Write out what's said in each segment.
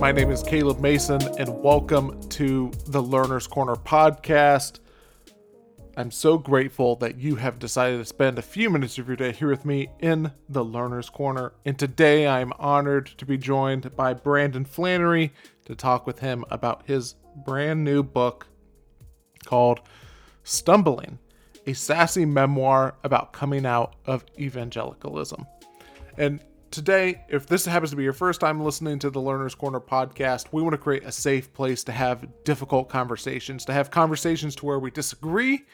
My name is Caleb Mason, and welcome to the Learner's Corner podcast. I'm so grateful that you have decided to spend a few minutes of your day here with me in the Learner's Corner. And today I'm honored to be joined by Brandon Flanery to talk with him about his brand new book called Stumbling, a sassy memoir about coming out of evangelicalism. And today, if this happens to be your first time listening to the Learner's Corner podcast, we want to create a safe place to have difficult conversations, to have conversations to where we disagree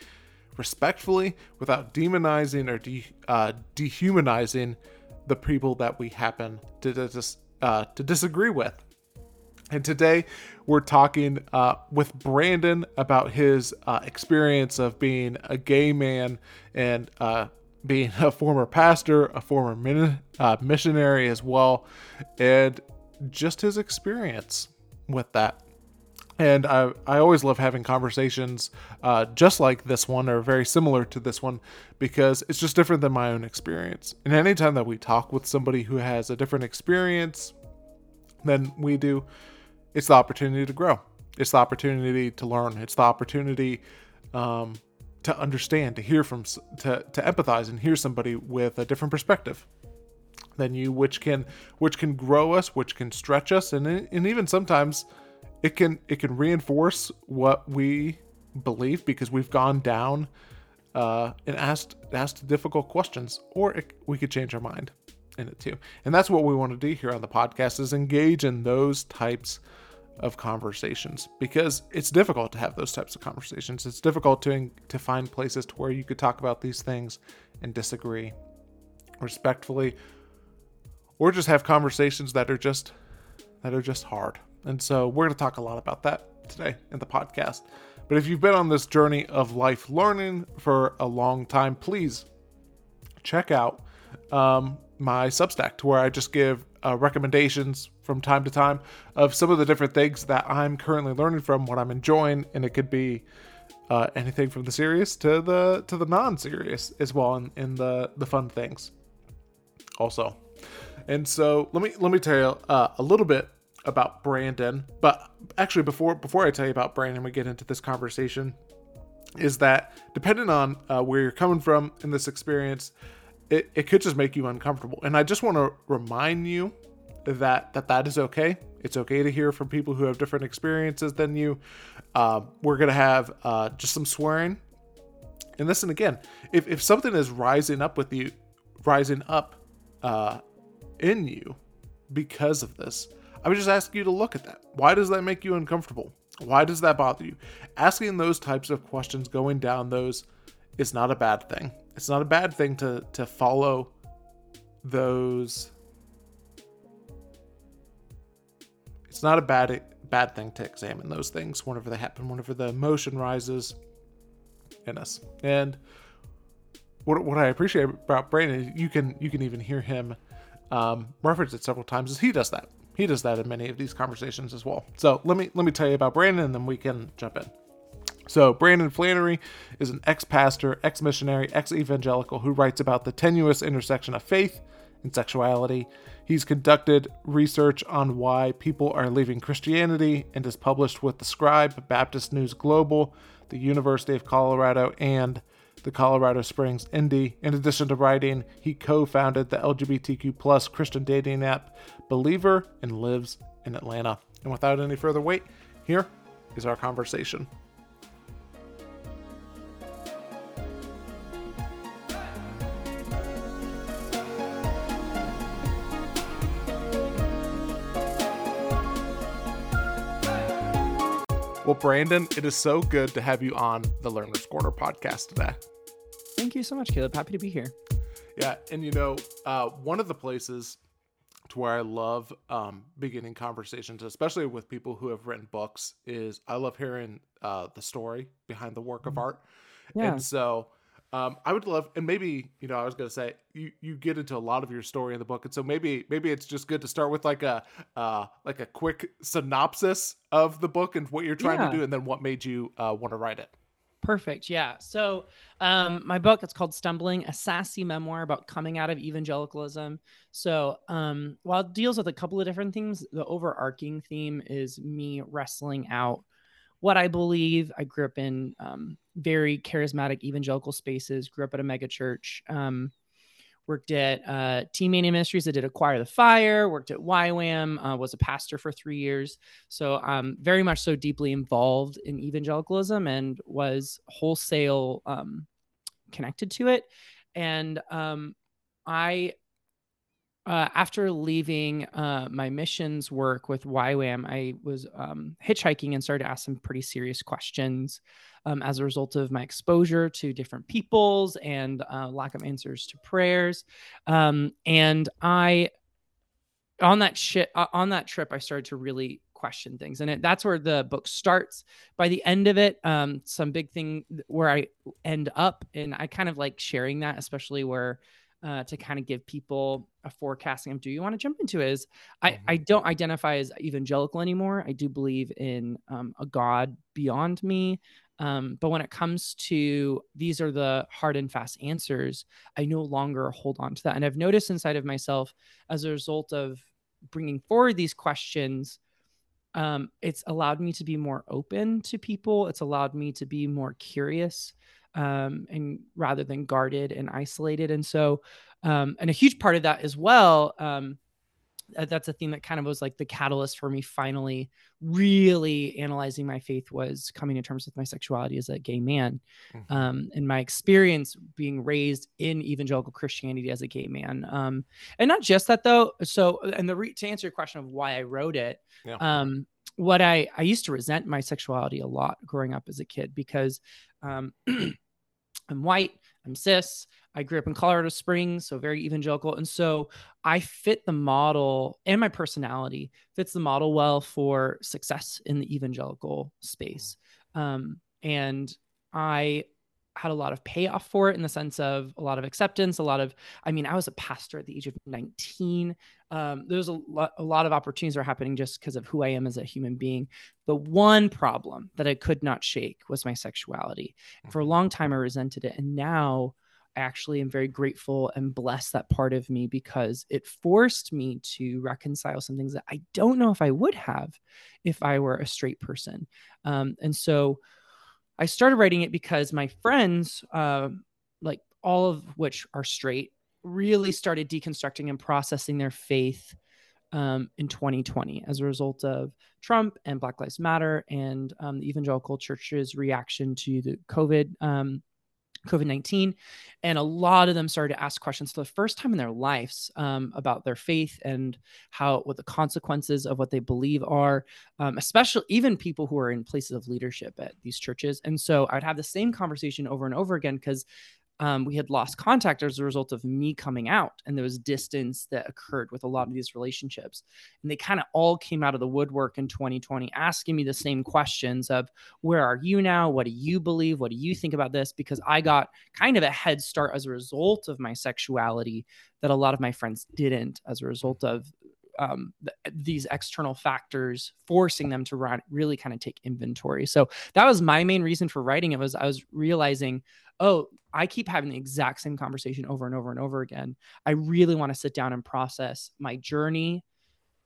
respectfully without demonizing or de- uh, dehumanizing the people that we happen to, dis- uh, to disagree with. And today we're talking uh, with Brandon about his uh, experience of being a gay man and uh, being a former pastor, a former min- uh, missionary as well, and just his experience with that. And I, I always love having conversations uh, just like this one or very similar to this one because it's just different than my own experience. And anytime that we talk with somebody who has a different experience than we do, it's the opportunity to grow. It's the opportunity to learn. It's the opportunity um, to understand, to hear from, to, to empathize and hear somebody with a different perspective than you, which can which can grow us, which can stretch us, and and even sometimes it can it can reinforce what we believe because we've gone down uh, and asked asked difficult questions, or it, we could change our mind in it too. And that's what we want to do here on the podcast is engage in those types of conversations because it's difficult to have those types of conversations. It's difficult to to find places to where you could talk about these things and disagree respectfully or just have conversations that are just that are just hard. And so we're going to talk a lot about that today in the podcast. But if you've been on this journey of life learning for a long time, please check out um, my Substack to where I just give uh, recommendations from time to time of some of the different things that I'm currently learning from, what I'm enjoying, and it could be uh, anything from the serious to the to the non-serious as well, and in, the the fun things. Also, and so let me let me tell you uh, a little bit about Brandon. But actually, before before I tell you about Brandon, we get into this conversation. Is that depending on uh, where you're coming from in this experience, it, it could just make you uncomfortable. And I just want to remind you that that that is okay. It's okay to hear from people who have different experiences than you. Uh, we're gonna have uh, just some swearing. And listen again, if if something is rising up with you, rising up uh, in you because of this, I would just ask you to look at that. Why does that make you uncomfortable? Why does that bother you? Asking those types of questions, going down those, is not a bad thing. It's not a bad thing to to follow those it's not a bad bad thing to examine those things whenever they happen, whenever the emotion rises in us. And what what I appreciate about Brandon, you can you can even hear him um, reference it several times, is he does that. He does that in many of these conversations as well. So let me let me tell you about Brandon, and then we can jump in. So, Brandon Flanery is an ex pastor, ex missionary, ex evangelical who writes about the tenuous intersection of faith and sexuality. He's conducted research on why people are leaving Christianity and is published with the Scribe, Baptist News Global, the University of Colorado, and the Colorado Springs Indy. In addition to writing, he co-founded the LGBTQ plus Christian dating app Believr and lives in Atlanta. And without any further wait, here is our conversation. Well, Brandon, it is so good to have you on the Learner's Corner podcast today. Thank you so much, Caleb. Happy to be here. Yeah, and you know, uh, one of the places to where I love um, beginning conversations, especially with people who have written books, is I love hearing uh, the story behind the work of mm-hmm. art. Yeah. And so um, I would love, and maybe you know, I was gonna say you you get into a lot of your story in the book, and so maybe maybe it's just good to start with like a uh, like a quick synopsis of the book and what you're trying yeah. to do, and then what made you uh, want to write it. Perfect. Yeah. So, um, my book it's called Stumbling, a sassy memoir about coming out of evangelicalism. So, um, while it deals with a couple of different themes, the overarching theme is me wrestling out what I believe. I grew up in um, very charismatic evangelical spaces. Grew up at a megachurch. Um, worked at uh, Teen Mania Ministries. I did Acquire the Fire, worked at YWAM, uh, was a pastor for three years. So I'm very much so deeply involved in evangelicalism and was wholesale um, connected to it. And um, I, uh, after leaving uh, my missions work with YWAM, I was um, hitchhiking and started to ask some pretty serious questions um, as a result of my exposure to different peoples and uh, lack of answers to prayers. Um, and I, on that shit, on that trip, I started to really question things, and it, that's where the book starts. By the end of it, um, some big thing where I end up, and I kind of like sharing that, especially where. Uh, to kind of give people a forecasting of do you want to jump into is I, mm-hmm. I don't identify as evangelical anymore. I do believe in um, a God beyond me. Um, but when it comes to these are the hard and fast answers, I no longer hold on to that. And I've noticed inside of myself as a result of bringing forward these questions, um, it's allowed me to be more open to people. It's allowed me to be more curious um, and rather than guarded and isolated. And so, um, and a huge part of that as well um, that's a theme that kind of was like the catalyst for me finally really analyzing my faith was coming to terms with my sexuality as a gay man mm-hmm. um, and my experience being raised in evangelical christianity as a gay man um, and not just that though so and the re- to answer your question of why i wrote it yeah. um, what i i used to resent my sexuality a lot growing up as a kid because um, i'm white i'm cis I grew up in Colorado Springs, so very evangelical. And so I fit the model and my personality fits the model well for success in the evangelical space. Um, and I had a lot of payoff for it in the sense of a lot of acceptance, a lot of, I mean, I was a pastor at the age of 19. Um, there's a, lo- a lot of opportunities are happening just because of who I am as a human being. The one problem that I could not shake was my sexuality. For a long time, I resented it. And now, I actually am very grateful and bless that part of me because it forced me to reconcile some things that I don't know if I would have if I were a straight person. Um, and so I started writing it because my friends, uh, like all of which are straight, really started deconstructing and processing their faith um, in 2020 as a result of Trump and Black Lives Matter and um, the evangelical church's reaction to the COVID um, COVID 19. And a lot of them started to ask questions for the first time in their lives um, about their faith and how, what the consequences of what they believe are, um, especially even people who are in places of leadership at these churches. And so I'd have the same conversation over and over again because um, we had lost contact as a result of me coming out and there was distance that occurred with a lot of these relationships. And they kind of all came out of the woodwork in 2020 asking me the same questions of where are you now? What do you believe? What do you think about this? Because i got kind of a head start as a result of my sexuality that a lot of my friends didn't as a result of um, th- these external factors forcing them to run, really kind of take inventory so that was my main reason for writing it was i was realizing oh, I keep having the exact same conversation over and over and over again. I really want to sit down and process my journey,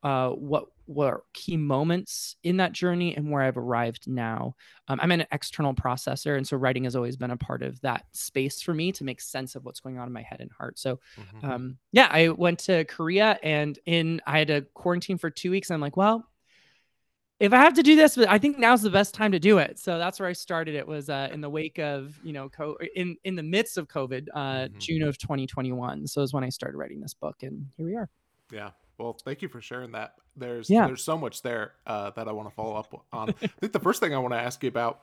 uh, what were key moments in that journey, and where I've arrived now. Um, I'm an external processor, and so writing has always been a part of that space for me to make sense of what's going on in my head and heart. So, mm-hmm. um, yeah, I went to Korea, and in I had a quarantine for two weeks. And I'm like, well, if I have to do this, but I think now's the best time to do it. So that's where I started. It was uh, in the wake of you know, co- in in the midst of COVID, uh, mm-hmm. June of 2021. So is when I started writing this book, and here we are. Yeah. Well, thank you for sharing that. There's yeah. there's so much there uh, that I want to follow up on. I think the first thing I want to ask you about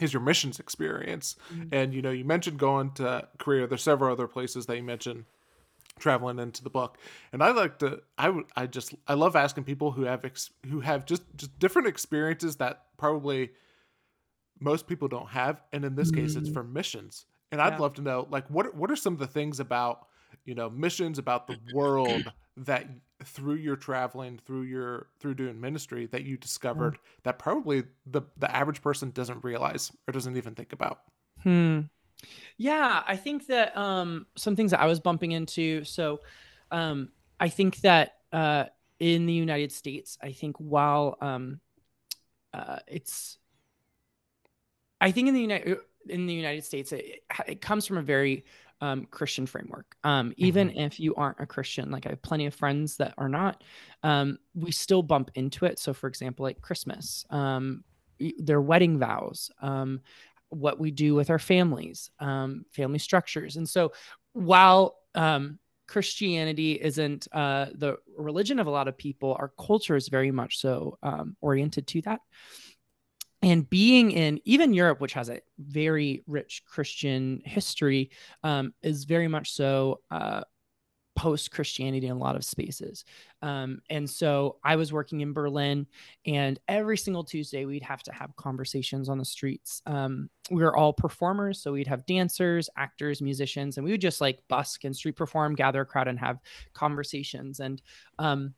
is your missions experience. Mm-hmm. And you know, you mentioned going to Korea. There's several other places that you mentioned traveling into the book and i like to i would i just i love asking people who have ex, who have just just different experiences that probably most people don't have and in this mm. case it's mm. for missions and i'd love to know like what what are some of the things about you know missions about the world that through your traveling through your through doing ministry that you discovered mm. that probably the the average person doesn't realize or doesn't even think about. Hmm. Yeah i think that um some things that i was bumping into so um i think that uh in the united states i think while um uh it's i think in the united in the united states it, it comes from a very um, Christian framework. Um, even mm-hmm. if you aren't a Christian, like I have plenty of friends that are not, um, we still bump into it. So, for example, like Christmas, um, their wedding vows, um, what we do with our families, um, family structures. And so, while Christianity isn't uh, the religion of a lot of people, our culture is very much so oriented to that and being in even Europe, which has a very rich Christian history, um, is very much so uh, post Christianity in a lot of spaces. Um, and so I was working in Berlin, and every single Tuesday we'd have to have conversations on the streets. Um, we were all performers, so we'd have dancers, actors, musicians, and we would just like busk and street perform, gather a crowd, and have conversations. And um,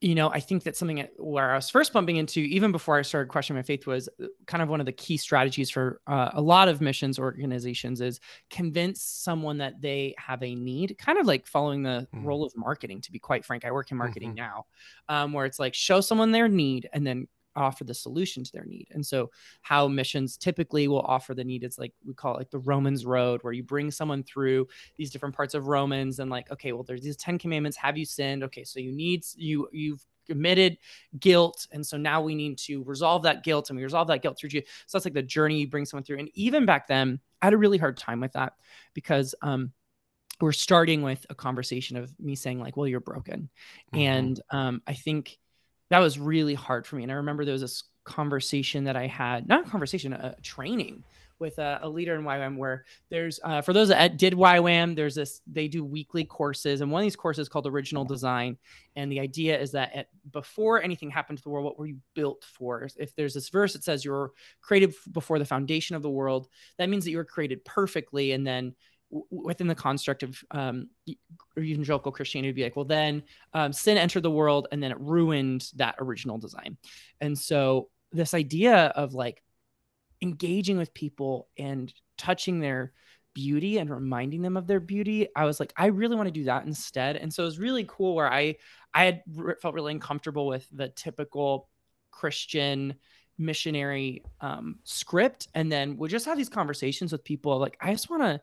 you know, I think that something where I was first bumping into, even before I started questioning my faith, was uh, kind of one of the key strategies for uh, a lot of missions organizations is convince someone that they have a need, kind of like following the mm-hmm. role of marketing. To be quite frank, I work in marketing mm-hmm. now, um, where it's like show someone their need and then offer the solution to their need. And so, how missions typically will offer the need is like we call it like the Romans road, where you bring someone through these different parts of Romans and like, okay, well, there's these 10 commandments. Have you sinned? Okay, so you need you you've committed guilt and so now we need to resolve that guilt and we resolve that guilt through you so that's like the journey you bring someone through and even back then i had a really hard time with that because um we're starting with a conversation of me saying like well you're broken mm-hmm. and um i think that was really hard for me. And I remember there was this conversation that I had, not a conversation, a, training with a, a, leader in YWAM where there's, uh, for those that did YWAM, there's this, they do weekly courses. And one of these courses called Original Design. And the idea is that at, before anything happened to the world, what were you built for? If there's this verse that says you're created before the foundation of the world, that means that you were created perfectly. And then within the construct of um, evangelical Christianity, be like, well, then um, sin entered the world and then it ruined that original design. And so, this idea of like engaging with people and touching their beauty and reminding them of their beauty, I was like, I really want to do that instead. And so, it was really cool where I I had felt really uncomfortable with the typical Christian missionary um, script, and then would just have these conversations with people. Like, I just want to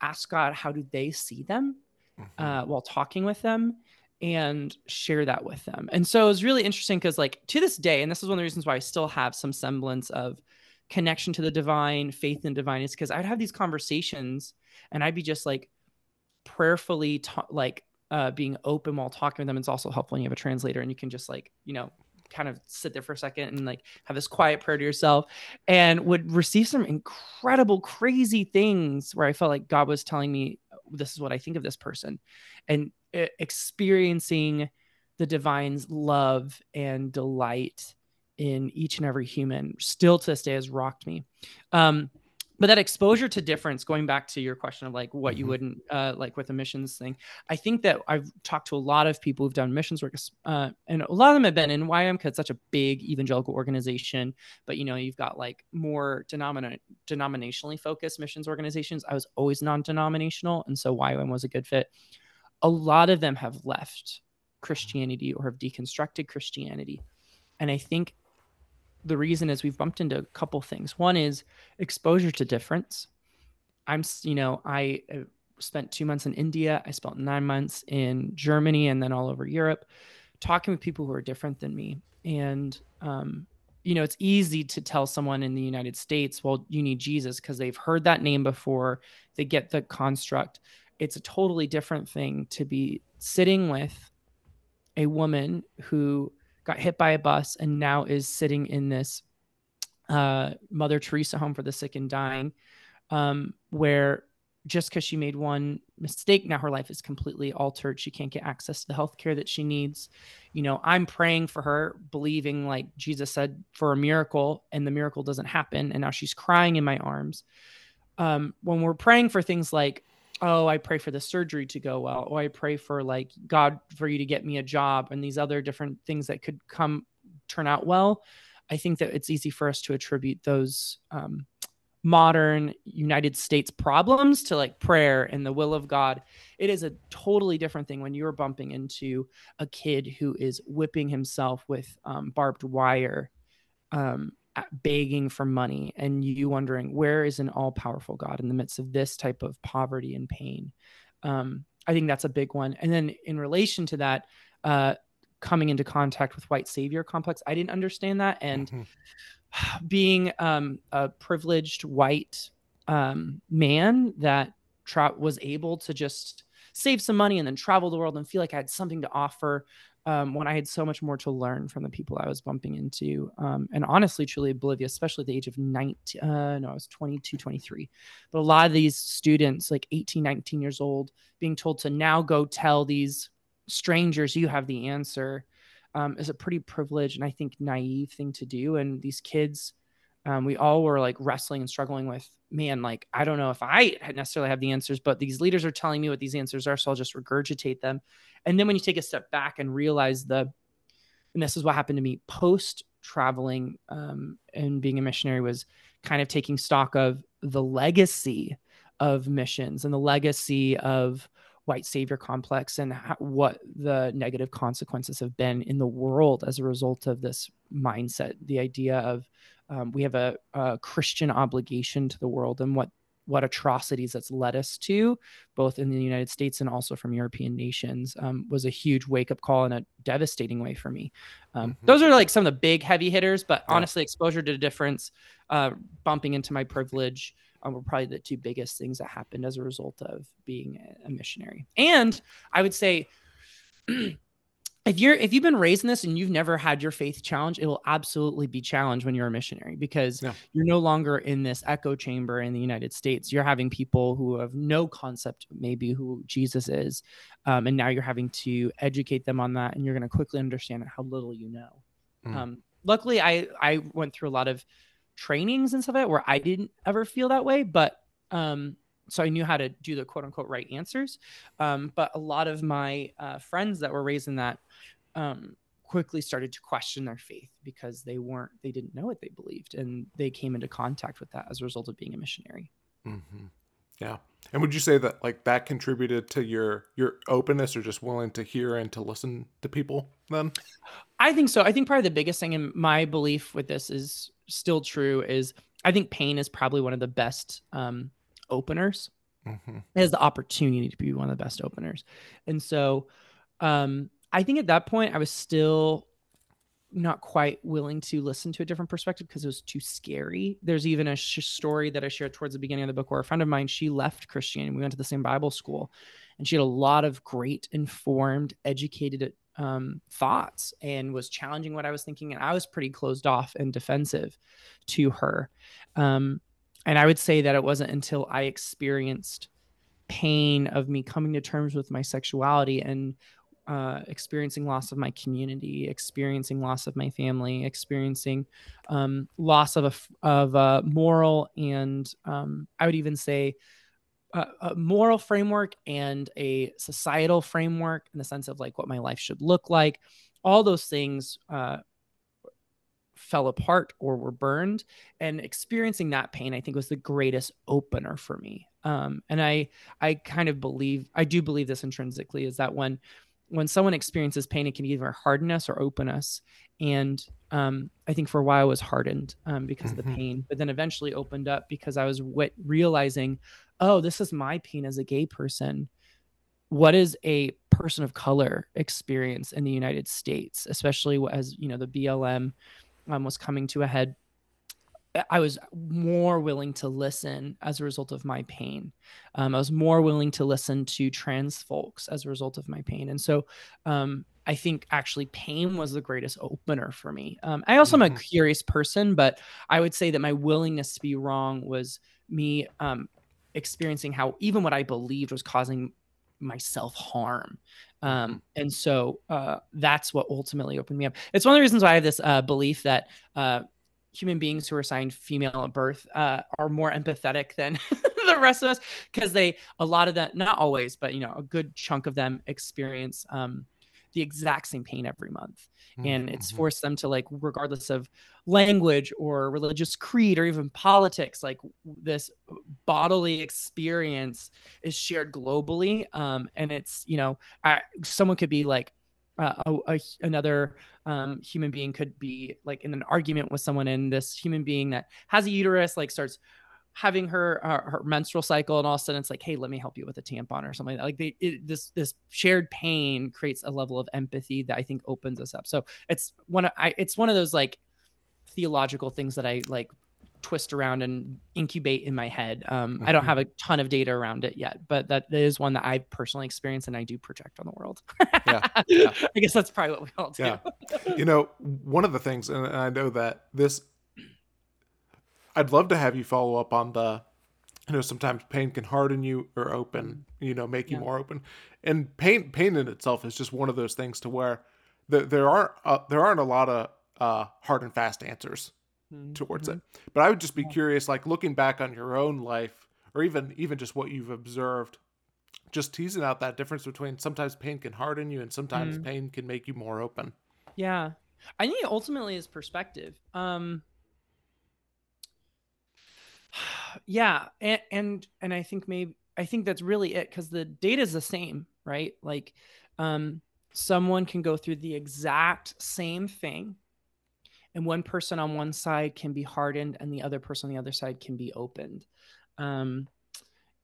ask God how do they see them mm-hmm. uh, while talking with them and share that with them. And so it was really interesting because, like, to this day, and this is one of the reasons why I still have some semblance of connection to the divine, faith in divine, is because I'd have these conversations and I'd be just like prayerfully, ta- like, uh, being open while talking with them. It's also helpful when you have a translator and you can just like, you know, kind of sit there for a second and like have this quiet prayer to yourself and would receive some incredible crazy things where i felt like god was telling me this is what i think of this person and experiencing the divine's love and delight in each and every human still to this day has rocked me. Um, but that exposure to difference going back to your question of like what mm-hmm. you wouldn't uh, like with a missions thing i think that i've talked to a lot of people who've done missions work uh, and a lot of them have been in YWAM because it's such a big evangelical organization but you know you've got like more denomina- denominationally focused missions organizations i was always non-denominational and so YWAM was a good fit a lot of them have left christianity or have deconstructed christianity and i think the reason is we've bumped into a couple things. One is exposure to difference. I'm, you know, I uh, spent two months in India. I spent nine months in Germany and then all over Europe, talking with people who are different than me. And, um, you know, it's easy to tell someone in the United States, well, you need Jesus because they've heard that name before, they get the construct. It's a totally different thing to be sitting with a woman who got hit by a bus and now is sitting in this uh, Mother Teresa home for the sick and dying, um, where just because she made one mistake, now her life is completely altered. She can't get access to the health care that she needs. You know, I'm praying for her, believing like Jesus said for a miracle, and the miracle doesn't happen. And now she's crying in my arms. Um, when we're praying for things like oh, I pray for the surgery to go well. Oh, I pray for like God for you to get me a job and these other different things that could come turn out well. I think that it's easy for us to attribute those um, modern United States problems to like prayer and the will of God. It is a totally different thing when you're bumping into a kid who is whipping himself with um, barbed wire, um, begging for money, and you wondering where is an all powerful God in the midst of this type of poverty and pain. Um, I think that's a big one. And then in relation to that, uh, coming into contact with white savior complex, I didn't understand that. And mm-hmm being um, a privileged white um, man that was able to just save some money and then travel the world and feel like I had something to offer um, when I had so much more to learn from the people I was bumping into. Um, and honestly, truly oblivious, especially at the age of 19, uh, no, I was 22, 23. But a lot of these students, like 18, 19 years old, being told to now go tell these strangers you have the answer um, is a pretty privileged and I think naive thing to do. And these kids, um, we all were like wrestling and struggling with, man, like, I don't know if I necessarily have the answers, but these leaders are telling me what these answers are. So I'll just regurgitate them. And then when you take a step back and realize the, and this is what happened to me post traveling um, and being a missionary was kind of taking stock of the legacy of missions and the legacy of white savior complex and how, what the negative consequences have been in the world as a result of this mindset the idea of um, we have a, a, christian obligation to the world and what what atrocities that's led us to both in the united states and also from european nations um, was a huge wake-up call in a devastating way for me um, mm-hmm. those are like some of the big heavy hitters but yeah. honestly exposure to the difference uh, bumping into my privilege um, were probably the two biggest things that happened as a result of being a missionary. And I would say, if you're if you've been raised in this and you've never had your faith challenged, it will absolutely be challenged when you're a missionary because yeah. you're no longer in this echo chamber in the United States. You're having people who have no concept, maybe who Jesus is, um, and now you're having to educate them on that, and you're going to quickly understand how little you know. Mm. Um, luckily, I I went through a lot of trainings and stuff like that where I didn't ever feel that way, but um, so I knew how to do the quote unquote right answers. Um, but a lot of my uh, friends that were raised in that um, quickly started to question their faith because they weren't, they didn't know what they believed, and they came into contact with that as a result of being a missionary. Mm-hmm. Yeah. And would you say that like that contributed to your your openness or just willing to hear and to listen to people then? I think so. I think probably the biggest thing in my belief with this is still true is I think pain is probably one of the best um, openers. Mm-hmm. It has the opportunity to be one of the best openers. And so um, I think at that point I was still not quite willing to listen to a different perspective because it was too scary. There's even a sh- story that I shared towards the beginning of the book where a friend of mine, she left Christianity. We went to the same Bible school and she had a lot of great, informed, educated um, thoughts and was challenging what I was thinking. And I was pretty closed off and defensive to her. Um, and I would say that it wasn't until I experienced pain of me coming to terms with my sexuality and uh, experiencing loss of my community, experiencing loss of my family, experiencing um, loss of a of a moral and um, I would even say a, a, moral framework and a societal framework in the sense of like what my life should look like. All those things uh, fell apart or were burned, and experiencing that pain, I think, was the greatest opener for me. Um, and I, I kind of believe, I do believe this intrinsically, is that when when someone experiences pain, it can either harden us or open us. And um, I think for a while I was hardened um, because mm-hmm. of the mm-hmm. pain, but then eventually opened up because I was w- realizing, oh, this is my pain as a gay person. What is a person of color experience in the United States, especially as you know the BLM um, was coming to a head I was more willing to listen as a result of my pain. Um, I was more willing to listen to trans folks as a result of my pain. And so um, I think actually pain was the greatest opener for me. Um, I also am a mm-hmm. curious person, but I would say that my willingness to be wrong was me um, experiencing how even what I believed was causing myself harm. Um, mm-hmm. and so uh, that's what ultimately opened me up. It's one of the reasons why I have this uh, belief that uh, human beings who are assigned female at birth uh, are more empathetic than the rest of us because they a lot of that not always but you know a good chunk of them experience um the exact same pain every month and mm-hmm. it's forced them to like regardless of language or religious creed or even politics like this bodily experience is shared globally um and it's you know I, someone could be like uh, a, a, another um, human being could be like in an argument with someone and this human being that has a uterus like starts having her uh, her menstrual cycle and all of a sudden it's like hey let me help you with a tampon or something like, they, it, this this shared pain creates a level of empathy that i think opens us up so it's one of i it's one of those like theological things that i like twist around and incubate in my head um, mm-hmm. i don't mm-hmm. have a ton of data around it yet but that is one that i personally experience and i do project on the world yeah, yeah. i guess that's probably what we all do yeah. you know one of the things and i know that this I'd love to have you follow up on the you know sometimes pain can harden you or open you know make you yeah. more open. And pain pain in itself is just one of those things to where there, there aren't uh, there aren't a lot of uh, hard and fast answers mm-hmm. towards it. But i would just be curious like looking back on your own life or even even just what you've observed just teasing out that difference between sometimes pain can harden you and sometimes mm-hmm. pain can make you more open. Yeah. I think ultimately is perspective. Um yeah and and and i think maybe i think that's really it because the data is the same right? Like um someone can go through the exact same thing and one person on one side can be hardened and the other person on the other side can be opened. Um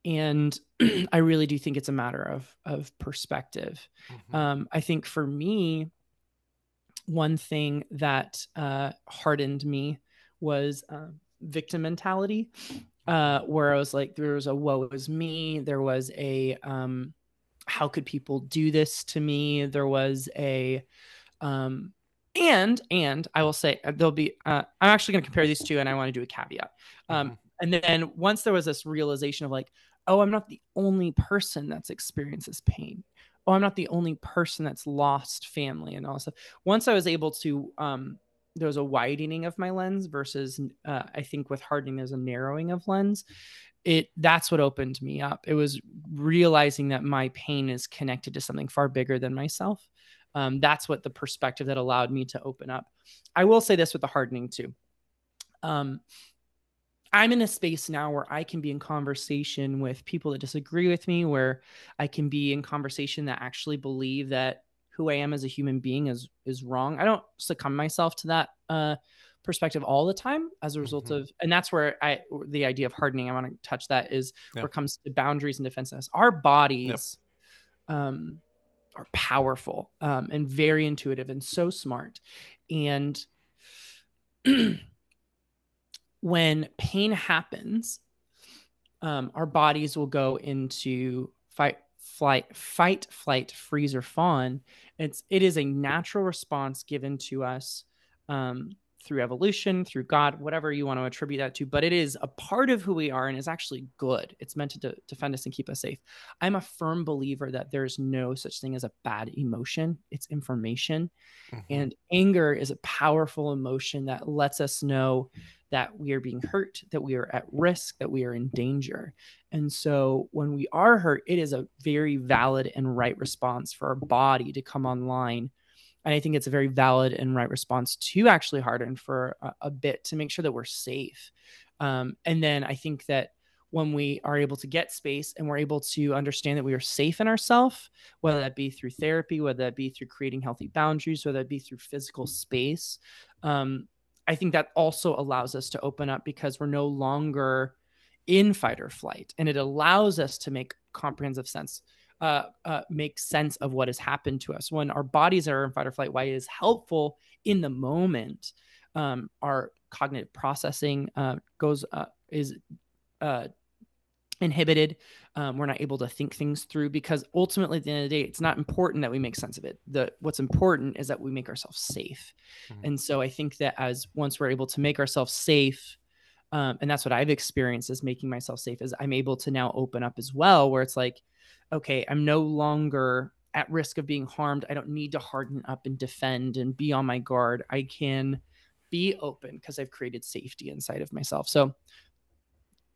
and i really do think it's a matter of of perspective. Mm-hmm. um i think for me one thing that uh hardened me was um victim mentality uh, where I was like, there was a woe is me. There was a um, how could people do this to me? There was a um, and and I will say uh, there'll be. Uh, I'm actually going to compare these two, and I want to do a caveat. Um, mm-hmm. And then once there was this realization of like, oh, I'm not the only person that's experienced this pain. Oh, I'm not the only person that's lost family and all stuff. Once I was able to um, there was a widening of my lens versus uh, I think with hardening there's a narrowing of lens. It that's what opened me up. It was realizing that my pain is connected to something far bigger than myself. Um, that's what the perspective that allowed me to open up. I will say this with the hardening too. Um, I'm in a space now where I can be in conversation with people that disagree with me, where I can be in conversation that actually believe that who I am as a human being is is wrong. I don't succumb myself to that uh, perspective all the time as a result mm-hmm. of, and that's where I the idea of hardening. I want to touch that is where it comes to boundaries and defensiveness. Our bodies yep. um, are powerful um, and very intuitive and so smart, and when pain happens, um, our bodies will go into fight flight fight flight freeze or fawn it's it is a natural response given to us um, through evolution, through God, whatever you want to attribute that to, but it is a part of who we are and is actually good. It's meant to de- defend us and keep us safe. I'm a firm believer that there's no such thing as a bad emotion, it's information. Mm-hmm. And anger is a powerful emotion that lets us know that we are being hurt, that we are at risk, that we are in danger. And so when we are hurt, it is a very valid and right response for our body to come online. And I think it's a very valid and right response to actually harden for a, a bit to make sure that we're safe. Um, and then I think that when we are able to get space and we're able to understand that we are safe in ourselves, whether that be through therapy, whether that be through creating healthy boundaries, whether that be through physical space, um, I think that also allows us to open up because we're no longer in fight or flight, and it allows us to make comprehensive sense, uh, uh, make sense of what has happened to us when our bodies are in fight or flight. Why it is helpful in the moment. Um, our cognitive processing uh, goes uh, is uh, inhibited. Um, we're not able to think things through because ultimately, at the end of the day, it's not important that we make sense of it. The what's important is that we make ourselves safe. Mm-hmm. And so I think that as once we're able to make ourselves safe, um, and that's what I've experienced as making myself safe, is I'm able to now open up as well, where it's like, okay, I'm no longer at risk of being harmed. I don't need to harden up and defend and be on my guard. I can be open because I've created safety inside of myself. So,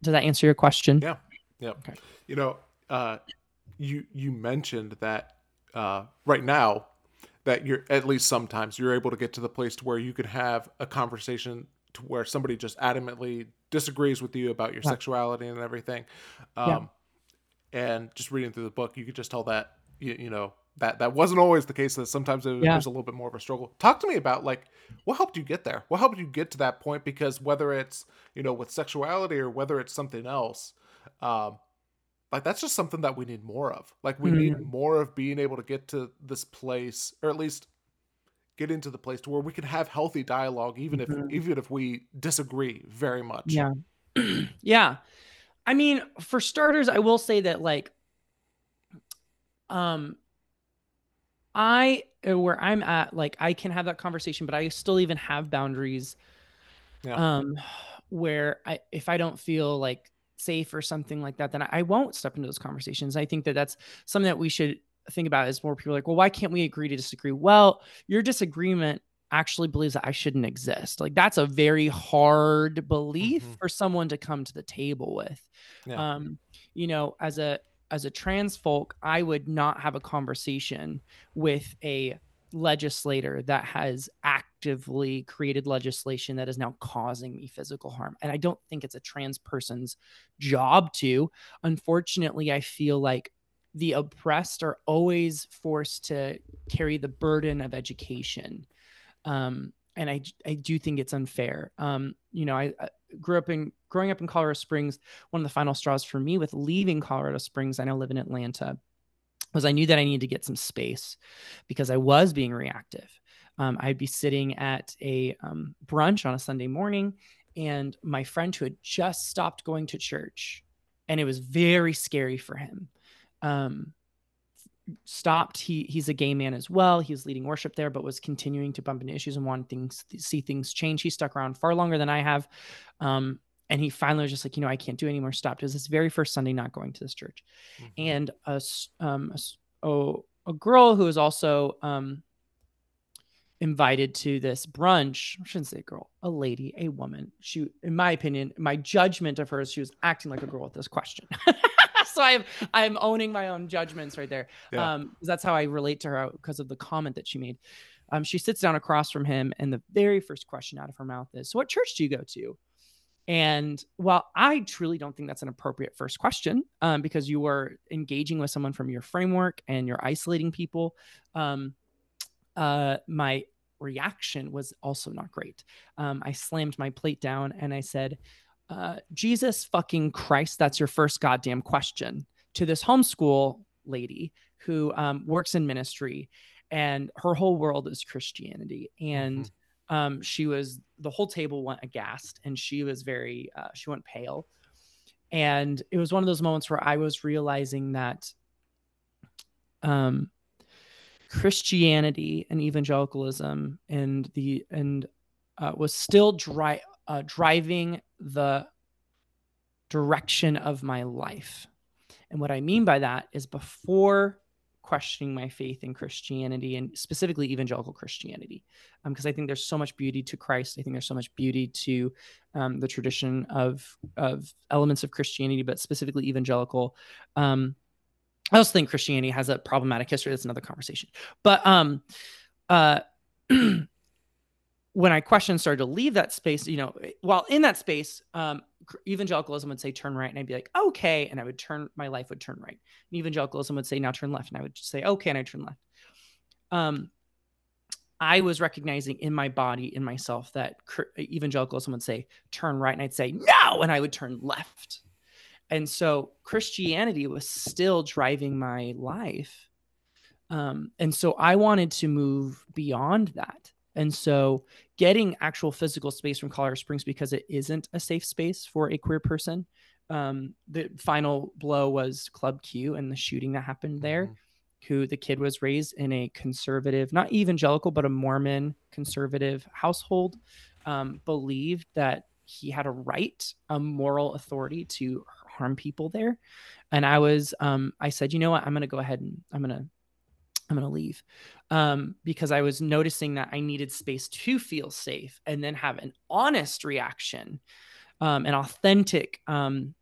does that answer your question? Yeah, Yep. Okay. You know, uh, you you mentioned that uh, right now that you're at least sometimes you're able to get to the place to where you could have a conversation to where somebody just adamantly disagrees with you about your yeah. sexuality and everything. Um, yeah. And just reading through the book, you could just tell that you, you know that that wasn't always the case. That sometimes it, yeah. was a little bit more of a struggle. Talk to me about like what helped you get there. What helped you get to that point? Because whether it's you know with sexuality or whether it's something else, um, like that's just something that we need more of. Like we mm-hmm. need more of being able to get to this place, or at least get into the place to where we can have healthy dialogue, even mm-hmm. if even if we disagree very much. Yeah, yeah. I mean, for starters, I will say that like, um, I uh, where I'm at, like I can have that conversation, but I still even have boundaries. Yeah. Um, where I if I don't feel like safe or something like that, then I won't step into those conversations. I think that that's something that we should think about is more people like, well, why can't we agree to disagree? Well, your disagreement actually believes that I shouldn't exist. Like that's a very hard belief mm-hmm. for someone to come to the table with. Yeah. Um, you know, as a as a trans folk, I would not have a conversation with a legislator that has actively created legislation that is now causing me physical harm. And I don't think it's a trans person's job to. Unfortunately, I feel like the oppressed are always forced to carry the burden of education. Um, and I, I do think it's unfair. Um, you know, I, I grew up in growing up in Colorado Springs. One of the final straws for me with leaving Colorado Springs, I now live in Atlanta was I knew that I needed to get some space because I was being reactive. Um, I'd be sitting at a um, brunch on a Sunday morning, and my friend who had just stopped going to church, and it was very scary for him. Um, stopped. He he's a gay man as well. He was leading worship there, but was continuing to bump into issues and wanting things see things change. He stuck around far longer than I have. Um, and he finally was just like, you know, I can't do any more. Stopped. It was his very first Sunday not going to this church, mm-hmm. and a um a, oh, a girl who was also um invited to this brunch. I shouldn't say a girl, a lady, a woman. She, in my opinion, my judgment of her is she was acting like a girl with this question. so I'm I'm owning my own judgments right there. Yeah. Um, that's how I relate to her because of the comment that she made. Um, she sits down across from him, and the very first question out of her mouth is, "So, what church do you go to?" And while I truly don't think that's an appropriate first question, um, because you are engaging with someone from your framework and you're isolating people, um, uh, my reaction was also not great. Um, I slammed my plate down and I said, uh, Jesus fucking Christ, that's your first goddamn question to this homeschool lady who um, works in ministry and her whole world is Christianity. And mm-hmm um, she was the whole table went aghast and she was very uh, she went pale and it was one of those moments where i was realizing that um, christianity and evangelicalism and the and uh, was still uh, driving the direction of my life and what i mean by that is before questioning my faith in Christianity and specifically evangelical Christianity, because um, I think there's so much beauty to Christ. I think there's so much beauty to um, the tradition of of elements of Christianity, but specifically evangelical. Um, I also think Christianity has a problematic history. That's another conversation. But um, uh, when I questioned started to leave that space, you know, while in that space, um, evangelicalism would say turn right, and I'd be like, okay, and I would turn, my life would turn right. And evangelicalism would say now turn left, and I would say okay, and I turn left. Um, I was recognizing in my body, in myself, that evangelicalism would say turn right, and I'd say no, and I would turn left. And so Christianity was still driving my life. Um, and so I wanted to move beyond that. And so getting actual physical space from Colorado Springs because it isn't a safe space for a queer person. Um, the final blow was Club Q and the shooting that happened there. Mm-hmm. Who the kid was raised in a conservative, not evangelical, but a Mormon conservative household, um, believed that he had a right, a moral authority to harm people there. And I was, um, I said, you know what? I'm going to go ahead and I'm going to I'm going to leave um, because I was noticing that I needed space to feel safe and then have an honest reaction, um, an authentic um,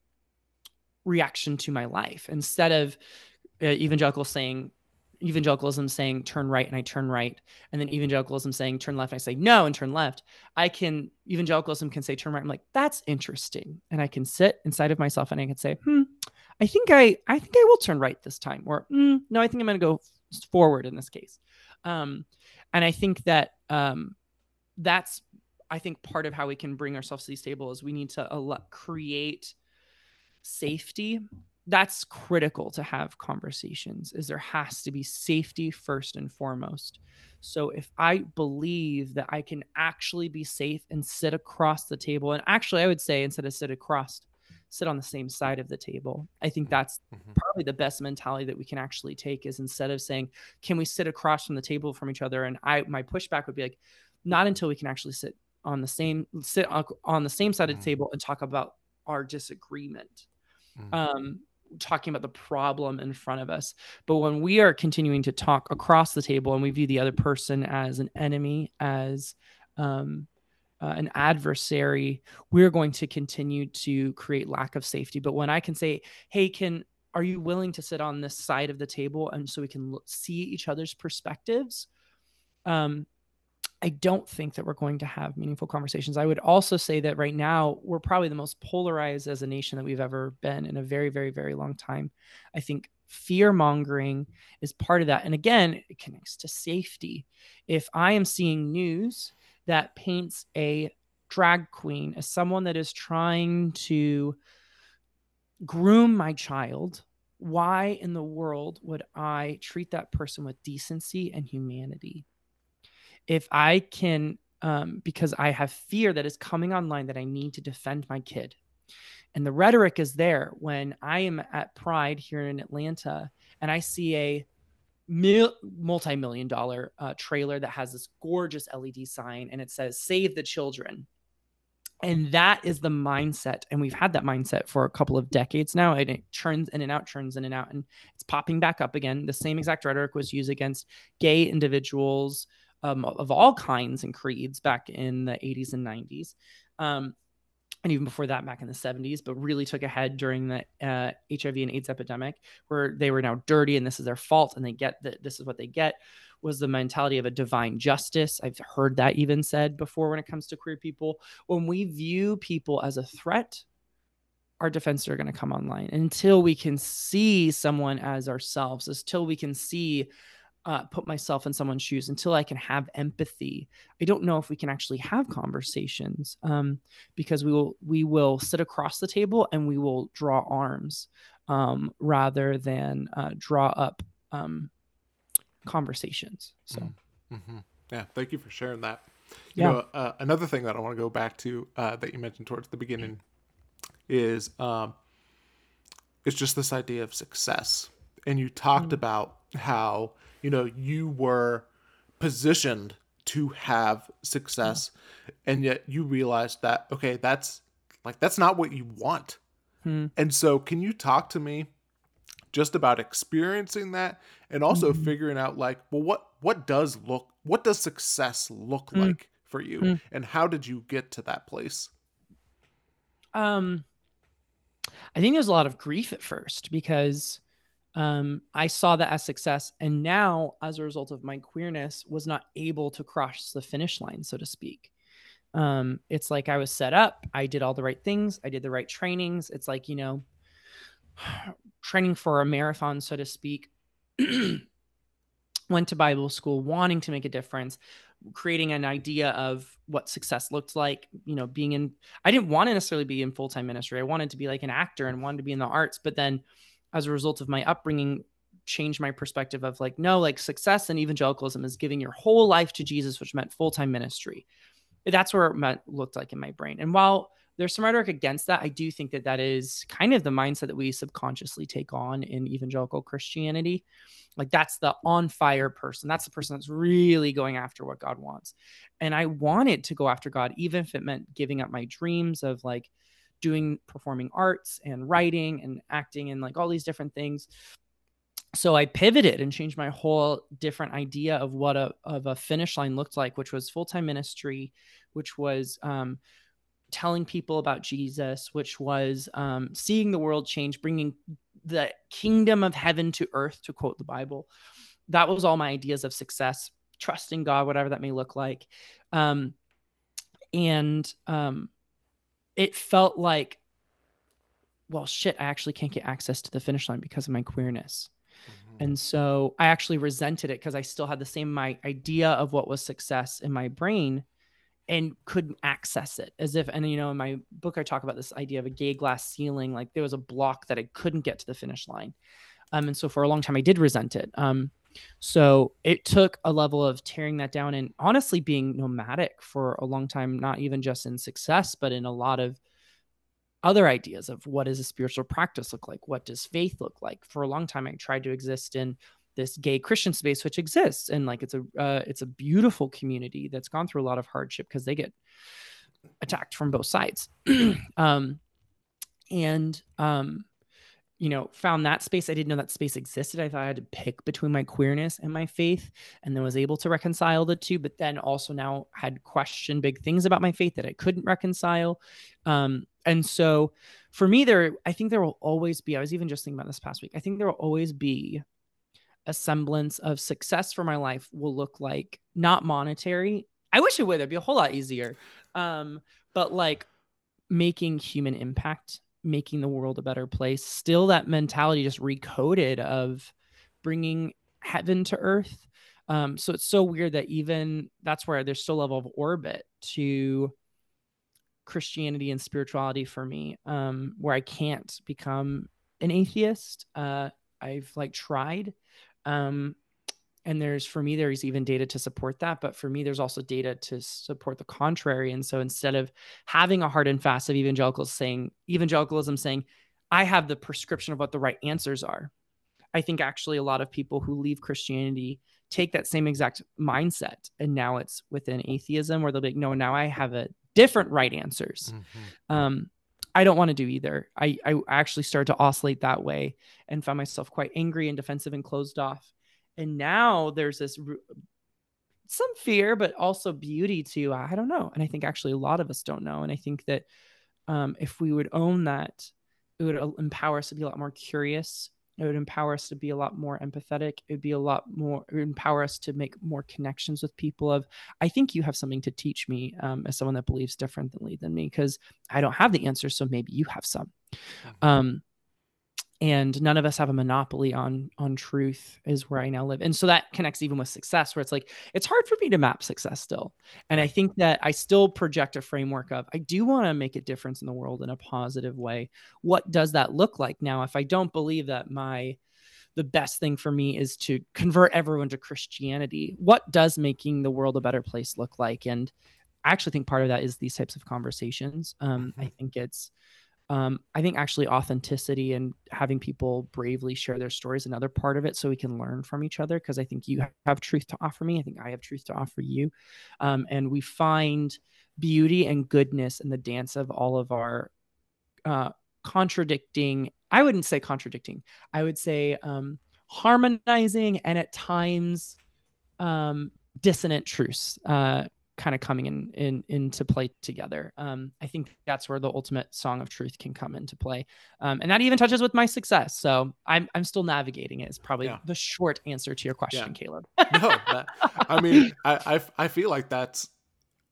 reaction to my life instead of uh, evangelical saying evangelicalism saying turn right and I turn right, and then evangelicalism saying turn left and I say no and turn left. I can evangelicalism can say turn right. I'm like that's interesting, and I can sit inside of myself and I can say, hmm, I think I I think I will turn right this time, or mm, no, I think I'm going to go forward in this case. Um, and I think that um, that's I think part of how we can bring ourselves to these tables is we need to create safety that's critical to have conversations is there has to be safety first and foremost so if i believe that i can actually be safe and sit across the table and actually i would say instead of sit across sit on the same side of the table i think that's mm-hmm. probably the best mentality that we can actually take is instead of saying can we sit across from the table from each other and i my pushback would be like not until we can actually sit on the same sit on the same side of the mm-hmm. table and talk about our disagreement mm-hmm. um talking about the problem in front of us. But when we are continuing to talk across the table and we view the other person as an enemy, as um, uh, an adversary, we're going to continue to create lack of safety. But when I can say, "Hey, can are you willing to sit on this side of the table and so we can see each other's perspectives?" Um, I don't think that we're going to have meaningful conversations. I would also say that right now we're probably the most polarized as a nation that we've ever been in a very, very, very long time. I think fear mongering is part of that. And again, it connects to safety. If I am seeing news that paints a drag queen as someone that is trying to groom my child, why in the world would I treat that person with decency and humanity? If I can, um, because I have fear that is coming online that I need to defend my kid. And the rhetoric is there when I am at Pride here in Atlanta and I see a mil- multi million dollar uh, trailer that has this gorgeous LED sign and it says, Save the Children. And that is the mindset. And we've had that mindset for a couple of decades now. And it churns in and out, churns in and out. And it's popping back up again. The same exact rhetoric was used against gay individuals, um, of all kinds and creeds back in the 80s and 90s. Um, and even before that, back in the 70s, but really took a head during the uh, HIV and AIDS epidemic, where they were now dirty and this is their fault, and they get that this is what they get. Was the mentality of a divine justice? I've heard that even said before when it comes to queer people. When we view people as a threat, our defenses are going to come online until we can see someone as ourselves, until we can see uh, put myself in someone's shoes until I can have empathy. I don't know if we can actually have conversations um, because we will we will sit across the table and we will draw arms um, rather than uh, draw up um, conversations. So, mm-hmm. mm-hmm. yeah, thank you for sharing that. You yeah. know, uh, another thing that I want to go back to uh, that you mentioned towards the beginning is um, it's just this idea of success, and you talked mm-hmm. about how you know you were positioned to have success and yet you realized that okay that's like that's not what you want hmm. and so can you talk to me just about experiencing that and also mm-hmm. figuring out like well what what does look what does success look mm. like for you mm. and how did you get to that place um i think there's a lot of grief at first because um, I saw that as success. And now, as a result of my queerness, was not able to cross the finish line, so to speak. Um, it's like I was set up. I did all the right things. I did the right trainings. It's like, you know, training for a marathon, so to speak. Went to Bible school, wanting to make a difference, creating an idea of what success looked like. You know, being in, I didn't want to necessarily be in full time ministry. I wanted to be like an actor and wanted to be in the arts. But then as a result of my upbringing changed my perspective of like no like success in evangelicalism is giving your whole life to jesus which meant full-time ministry. That's where it meant, looked like in my brain. And while there's some rhetoric against that i do think that that is kind of the mindset that we subconsciously take on in evangelical christianity. Like that's the on fire person. That's the person that's really going after what god wants. And i wanted to go after god even if it meant giving up my dreams of like doing performing arts and writing and acting and like all these different things so I pivoted and changed my whole different idea of what a of a finish line looked like, which was full time ministry, which was um, telling people about Jesus, which was um, seeing the world change, bringing the kingdom of heaven to earth, to quote the Bible. That was all my ideas of success, trusting God, whatever that may look like. Um, and um, it felt like, well, shit, I actually can't get access to the finish line because of my queerness. Mm-hmm. And so I actually resented it because I still had the same my idea of what was success in my brain and couldn't access it as if and you know in my book i talk about this idea of a gay glass ceiling like there was a block that i couldn't get to the finish line um, and so for a long time i did resent it um, so it took a level of tearing that down and honestly being nomadic for a long time not even just in success but in a lot of other ideas of what does a spiritual practice look like? What does faith look like? For a long time i tried to exist in this gay Christian space, which exists, and like it's a uh, it's a beautiful community that's gone through a lot of hardship because they get attacked from both sides, um, and um, you know, found that space. I didn't know that space existed. I thought I had to pick between my queerness and my faith, and then was able to reconcile the two. But then also now had questioned big things about my faith that I couldn't reconcile. Um, and so, for me, there, I think there will always be. I was even just thinking about this past week. I think there will always be a semblance of success for my life will look like not monetary. I wish it would. It'd be a whole lot easier. Um, but like making human impact, making the world a better place. Still, that mentality just recoded of bringing heaven to earth. Um, so it's so weird that even that's where there's still level of orbit to Christianity and spirituality for me, um, where I can't become an atheist. Uh, I've like tried, um, and there's for me there's even data to support that but for me there's also data to support the contrary and so instead of having a hard and fast of evangelicals saying evangelicalism saying i have the prescription of what the right answers are i think actually a lot of people who leave christianity take that same exact mindset and now it's within atheism where they'll be like no now i have a different right answers mm-hmm. um, I don't want to do either. I, I actually started to oscillate that way and found myself quite angry and defensive and closed off. And now there's this some fear, but also beauty to I don't know. And I think actually a lot of us don't know. And I think that um, if we would own that, it would empower us to be a lot more curious it would empower us to be a lot more empathetic it would be a lot more empower us to make more connections with people of i think you have something to teach me um, as someone that believes differently than me because i don't have the answer. so maybe you have some mm-hmm. um, and none of us have a monopoly on on truth is where i now live. And so that connects even with success where it's like it's hard for me to map success still. And i think that i still project a framework of i do want to make a difference in the world in a positive way. What does that look like? Now if i don't believe that my the best thing for me is to convert everyone to christianity what does making the world a better place look like? And i actually think part of that is these types of conversations. Um, i mm-hmm. think it's um, I think actually authenticity and having people bravely share their stories another part of it so we can learn from each other because I think you have truth to offer me. I think I have truth to offer you. Um, and we find beauty and goodness in the dance of all of our uh, contradicting, I wouldn't say contradicting, I would say um, harmonizing and at times um, dissonant truths. Uh, kind of coming in, in into play together. Um, I think that's where the ultimate song of truth can come into play, um, and that even touches with my success. So I'm I'm still navigating it. Is probably yeah. the short answer to your question, yeah. Caleb. no, that, I mean, I, I I feel like that's.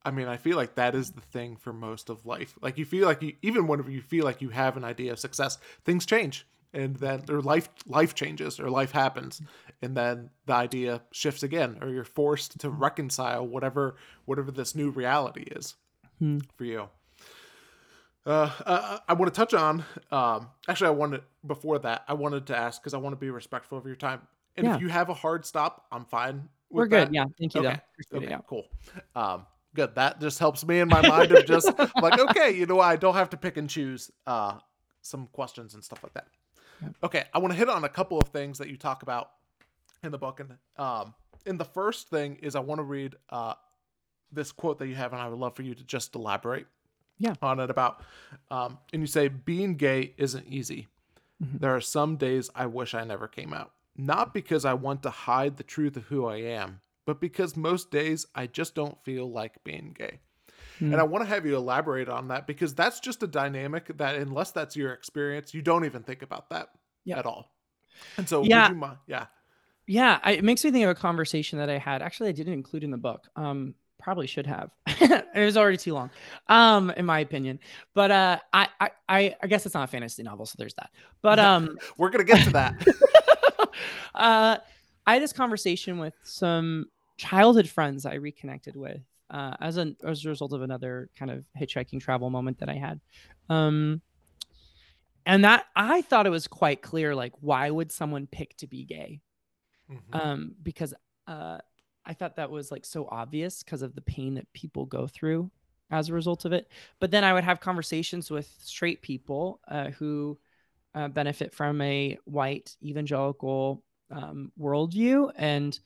I mean, I feel like that is the thing for most of life. Like you feel like you, even whenever you feel like you have an idea of success, things change and then their life life changes or life happens and then the idea shifts again or you're forced to reconcile whatever whatever this new reality is hmm. for you uh, uh, I want to touch on. Um, actually, I wanted before that. I wanted to ask because I want to be respectful of your time. And yeah. if you have a hard stop, I'm fine. We're good. That. Yeah, thank you. Okay, okay it, cool. Um, good. That just helps me in my mind of just like, okay, you know, I don't have to pick and choose uh, some questions and stuff like that. Okay, I want to hit on a couple of things that you talk about in the book, and um, in the first thing is I want to read uh, this quote that you have, and I would love for you to just elaborate, yeah, on it about. Um, and you say being gay isn't easy. Mm-hmm. There are some days I wish I never came out, not because I want to hide the truth of who I am, but because most days I just don't feel like being gay. Mm. And I want to have you elaborate on that because that's just a dynamic that, unless that's your experience, you don't even think about that yep. at all. And so, yeah, yeah, yeah, I, it makes me think of a conversation that I had. Actually, I didn't include in the book. Um, probably should have. it was already too long, um, in my opinion. But uh, I, I, I guess it's not a fantasy novel, so there's that. But um, we're gonna get to that. uh, I had this conversation with some childhood friends I reconnected with uh, as a as a result of another kind of hitchhiking travel moment that I had. Um, and that I thought it was quite clear, like, why would someone pick to be gay? Mm-hmm. Um, because uh, I thought that was like so obvious because of the pain that people go through as a result of it. But then I would have conversations with straight people uh, who uh, benefit from a white evangelical um, worldview, and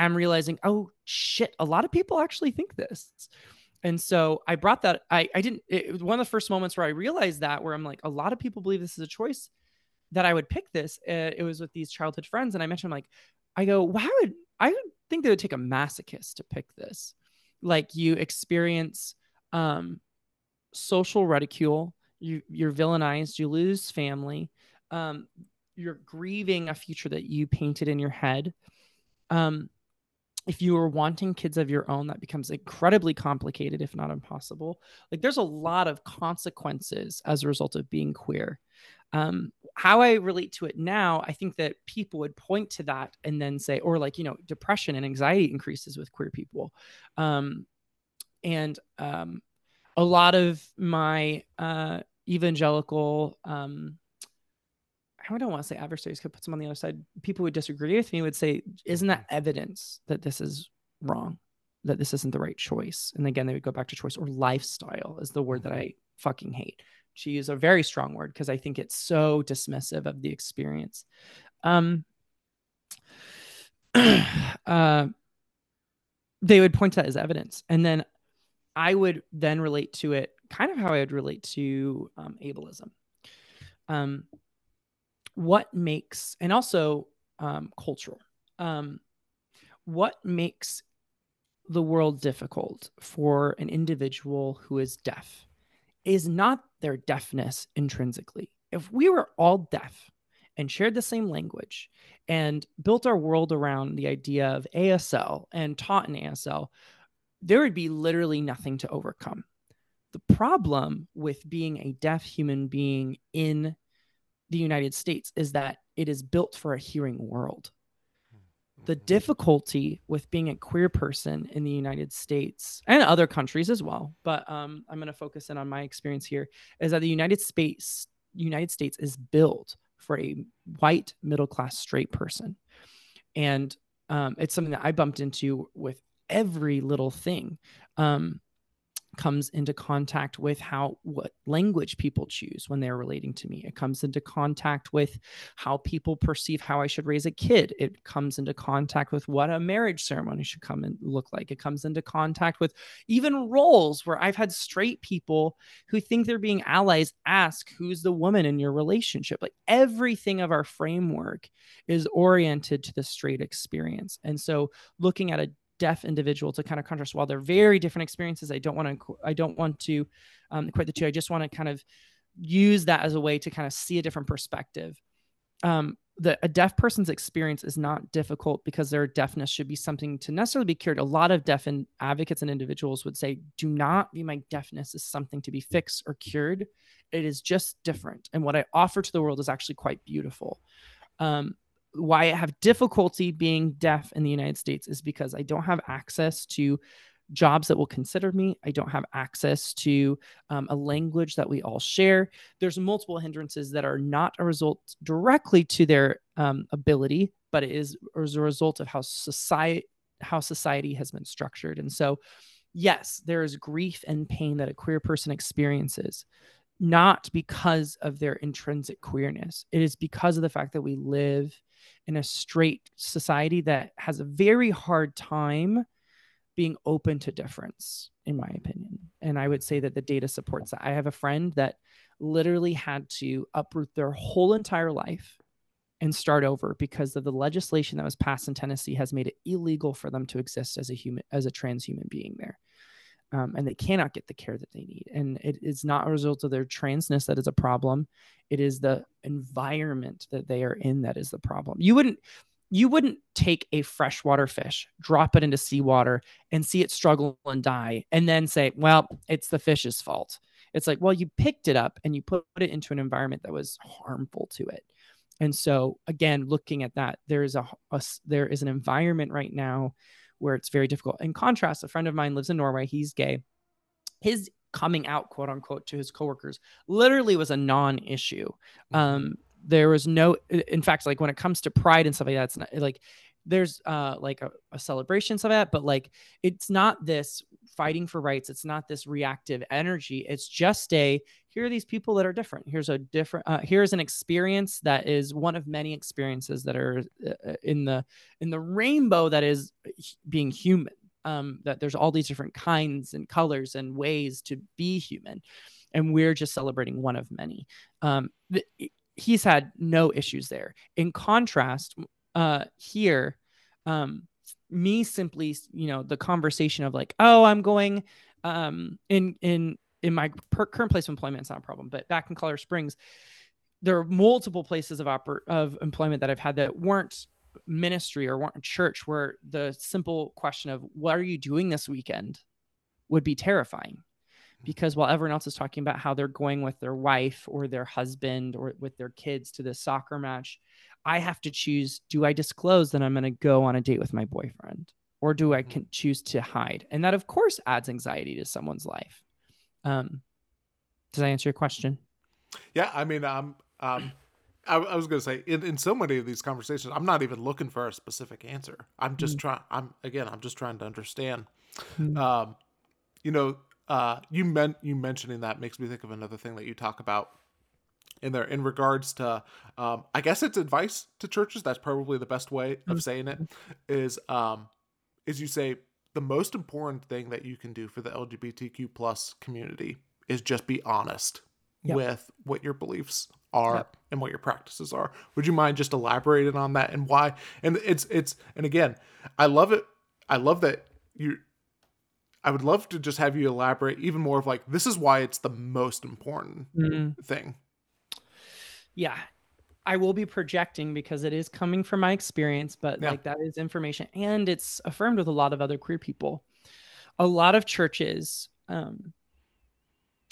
I'm realizing, oh shit, a lot of people actually think this. And so I brought that. I I didn't. It was one of the first moments where I realized that, where I'm like, a lot of people believe this is a choice that I would pick this. Uh, it was with these childhood friends, and I mentioned like, I go, why would I think they would take a masochist to pick this? Like you experience um, social ridicule, you you're villainized, you lose family, um, you're grieving a future that you painted in your head. Um, if you are wanting kids of your own, that becomes incredibly complicated, if not impossible. Like there's a lot of consequences as a result of being queer. Um, how I relate to it now, I think that people would point to that and then say, or like, you know, depression and anxiety increases with queer people. Um, and um, a lot of my uh, evangelical, um, I don't want to say adversaries could put some on the other side. People would disagree with me would say, isn't that evidence that this is wrong, that this isn't the right choice? And again, they would go back to choice or lifestyle is the word that I fucking hate She use a very strong word because I think it's so dismissive of the experience. Um, uh, they would point to that as evidence. And then I would then relate to it kind of how I would relate to um, ableism. Um, what makes, and also um, cultural, um, what makes the world difficult for an individual who is deaf is not their deafness intrinsically. If we were all deaf and shared the same language and built our world around the idea of ASL and taught in ASL, there would be literally nothing to overcome. The problem with being a deaf human being in the United States is that it is built for a hearing world. The difficulty with being a queer person in the United States and other countries as well, but um, I'm going to focus in on my experience here, is that the United States United States is built for a white middle class straight person, and um, it's something that I bumped into with every little thing. Um, comes into contact with how what language people choose when they're relating to me. It comes into contact with how people perceive how i should raise a kid. It comes into contact with what a marriage ceremony should come and look like. It comes into contact with even roles where i've had straight people who think they're being allies ask who's the woman in your relationship? Like everything of our framework is oriented to the straight experience. And so looking at a deaf individual to kind of contrast while they're very different experiences i don't want to i don't want to um, the two i just want to kind of use that as a way to kind of see a different perspective um, the a deaf person's experience is not difficult because their deafness should be something to necessarily be cured. A lot of deaf and advocates and individuals would say, "Do not view my deafness as something to be fixed or cured. It is just different, and what I offer to the world is actually quite beautiful." Um, why I have difficulty being deaf in the United States is because I don't have access to jobs that will consider me. I don't have access to um, a language that we all share. There's multiple hindrances that are not a result directly to their um, ability, but it is as a result of how society how society has been structured. And so, yes, there is grief and pain that a queer person experiences not because of their intrinsic queerness. It is because of the fact that we live in a straight society that has a very hard time being open to difference, in my opinion. And I would say that the data supports that. I have a friend that literally had to uproot their whole entire life and start over because of the legislation that was passed in Tennessee has made it illegal for them to exist as a human as a trans human being there. Um, and they cannot get the care that they need. And it is not a result of their transness that is a problem. It is the environment that they are in that is the problem. You wouldn't you wouldn't take a freshwater fish, drop it into seawater, and see it struggle and die, and then say, "Well, it's the fish's fault." It's like, well, you picked it up and you put it into an environment that was harmful to it. And so, again, looking at that, there is a, a there is an environment right now where it's very difficult. In contrast, a friend of mine lives in Norway. He's gay. His coming out, quote unquote, to his coworkers literally was a non-issue. Mm-hmm. Um, there was no, in fact, like when it comes to pride and stuff like that, it's not like there's uh like a, a celebration of that, but like it's not this fighting for rights. It's not this reactive energy. It's just a here are these people that are different. Here's a different. Uh, here's an experience that is one of many experiences that are uh, in the in the rainbow that is being human. Um, that there's all these different kinds and colors and ways to be human, and we're just celebrating one of many. Um, th- he's had no issues there. In contrast, uh, here, um, me simply, you know, the conversation of like, oh, I'm going um, in in in my per- current place of employment, it's not a problem. But back in Colorado Springs, there are multiple places of oper- of employment that I've had that weren't ministry or weren't church, where the simple question of what are you doing this weekend would be terrifying. Because while everyone else is talking about how they're going with their wife or their husband or with their kids to this soccer match, I have to choose do I disclose that I'm going to go on a date with my boyfriend or do I mm-hmm. can choose to hide? And that, of course, adds anxiety to someone's life. Um, does that answer your question? Yeah, I mean, um, um, I, I was going to say in, in so many of these conversations, I'm not even looking for a specific answer. I'm just mm. trying. I'm again, I'm just trying to understand. Mm. Um, you know, uh, you meant you mentioning that makes me think of another thing that you talk about in there in regards to um, i guess it's advice to churches that's probably the best way of mm-hmm. saying it is um is you say the most important thing that you can do for the lgbtq plus community is just be honest yep. with what your beliefs are yep. and what your practices are would you mind just elaborating on that and why and it's it's and again i love it i love that you I would love to just have you elaborate even more of like this is why it's the most important mm-hmm. thing yeah I will be projecting because it is coming from my experience, but yeah. like that is information and it's affirmed with a lot of other queer people. A lot of churches, um,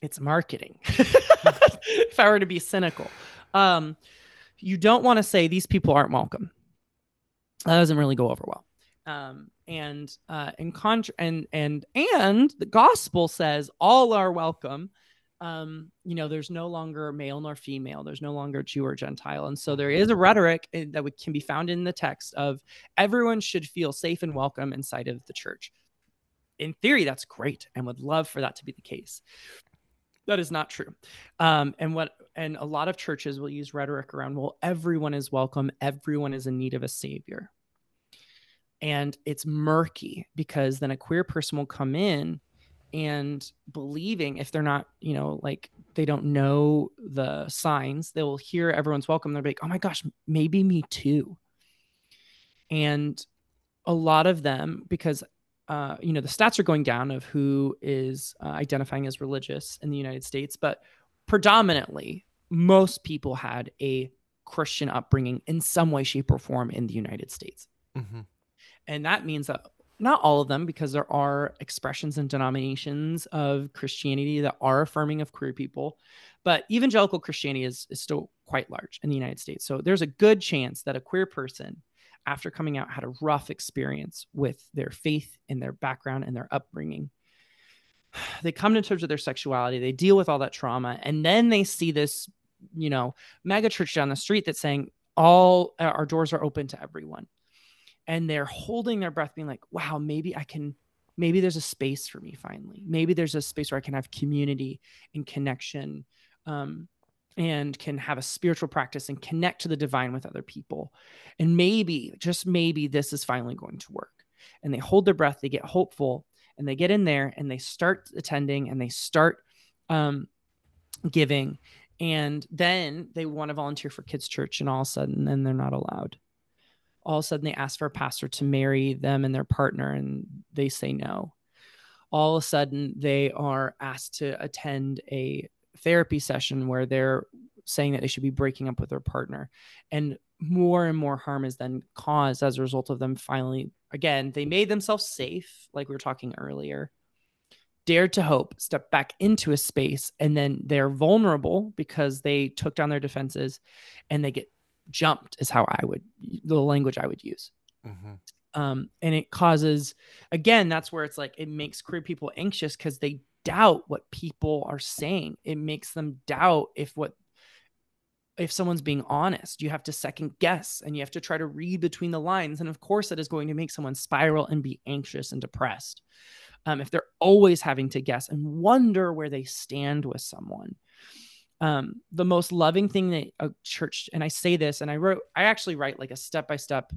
it's marketing. if I were to be cynical, um, you don't want to say these people aren't welcome. That doesn't really go over well. Um, and uh, in contra- and and and the gospel says all are welcome um, you know, there's no longer male nor female, there's no longer Jew or Gentile. And so there is a rhetoric eh, that can be found in the text of everyone should feel safe and welcome inside of the church. In theory, that's great and would love for that to be the case. That is not true. Um, and what and a lot of churches will use rhetoric around, well, everyone is welcome, everyone is in need of a savior. And it's murky because then a queer person will come in and believing if they're not you know like they don't know the signs they will hear everyone's welcome. They're like oh my gosh maybe me too. And a lot of them because uh, you know the stats are going down of who is uh, identifying as religious in the united states but predominantly most people had a christian upbringing in some way shape or form in the united states. Mm-hmm. and that means that not all of them, because there are expressions and denominations of Christianity that are affirming of queer people, but evangelical Christianity is, is still quite large in the United States. So there's a good chance that a queer person, after coming out, had a rough experience with their faith and their background and their upbringing. They come to terms with their sexuality, they deal with all that trauma, and then they see this, you know, mega church down the street that's saying all our doors are open to everyone and they're holding their breath being like wow maybe i can maybe there's a space for me finally. Maybe there's a space where i can have community and connection um, and can have a spiritual practice and connect to the divine with other people. And maybe just maybe this is finally going to work. And they hold their breath they get hopeful and they get in there and they start attending and they start um, giving. And then they want to volunteer for kids church and all of a sudden then they're not allowed all of a sudden they ask for a pastor to marry them and their partner and they say no all of a sudden they are asked to attend a therapy session where they're saying that they should be breaking up with their partner. And more and more harm is then caused as a result of them finally, again, they made themselves safe, like we were talking earlier, dared to hope, step back into a space, and then they're vulnerable because they took down their defenses and they get jumped, is how I would, the language I would use. Mm-hmm. Um, and it causes, again, that's where it's like it makes queer people anxious because they doubt what people are saying. It makes them doubt if what if someone's being honest. You have to second guess and you have to try to read between the lines. And of course, that is going to make someone spiral and be anxious and depressed. Um, if they're always having to guess and wonder where they stand with someone. Um, the most loving thing that a church, and I say this, and I wrote, I actually write like a step by step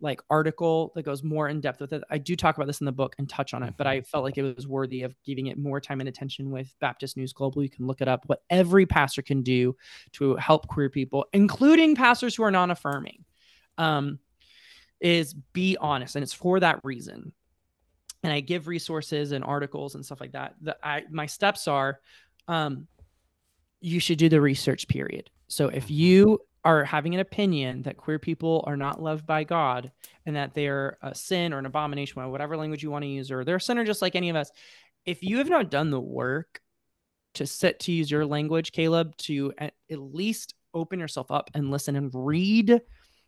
like article that goes more in depth with it. I do talk about this in the book and touch on it, but I mm-hmm. felt like it was worthy of giving it more time and attention with Baptist News Global. You can look it up. What every pastor can do to help queer people, including pastors who are non-affirming, um, is be honest, and it's for that reason. And I give resources and articles and stuff like that. The, I, my steps are, um, you should do the research period. So if mm-hmm. you are having an opinion that queer people are not loved by God and that they're a sin or an abomination, whatever language you want to use, or they're a sinner just like any of us, if you have not done the work to sit to use your language, Caleb, to at, least open yourself up and listen and read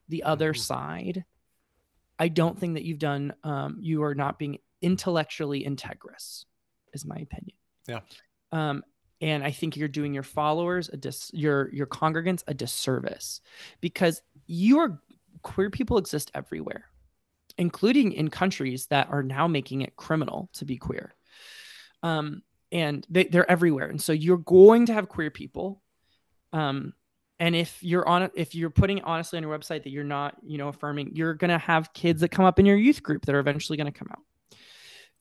the other mm-hmm. side, I don't think that you've done, um, you are not being intellectually integrous, is my opinion. Yeah. Um, and i think you're doing your followers a dis your your congregants a disservice because your queer people exist everywhere including in countries that are now making it criminal to be queer. Um and they, they're everywhere. And so you're going to have queer people um and if you're on if you're putting honestly on your website that you're not you know affirming you're going to have kids that come up in your youth group that are eventually going to come out.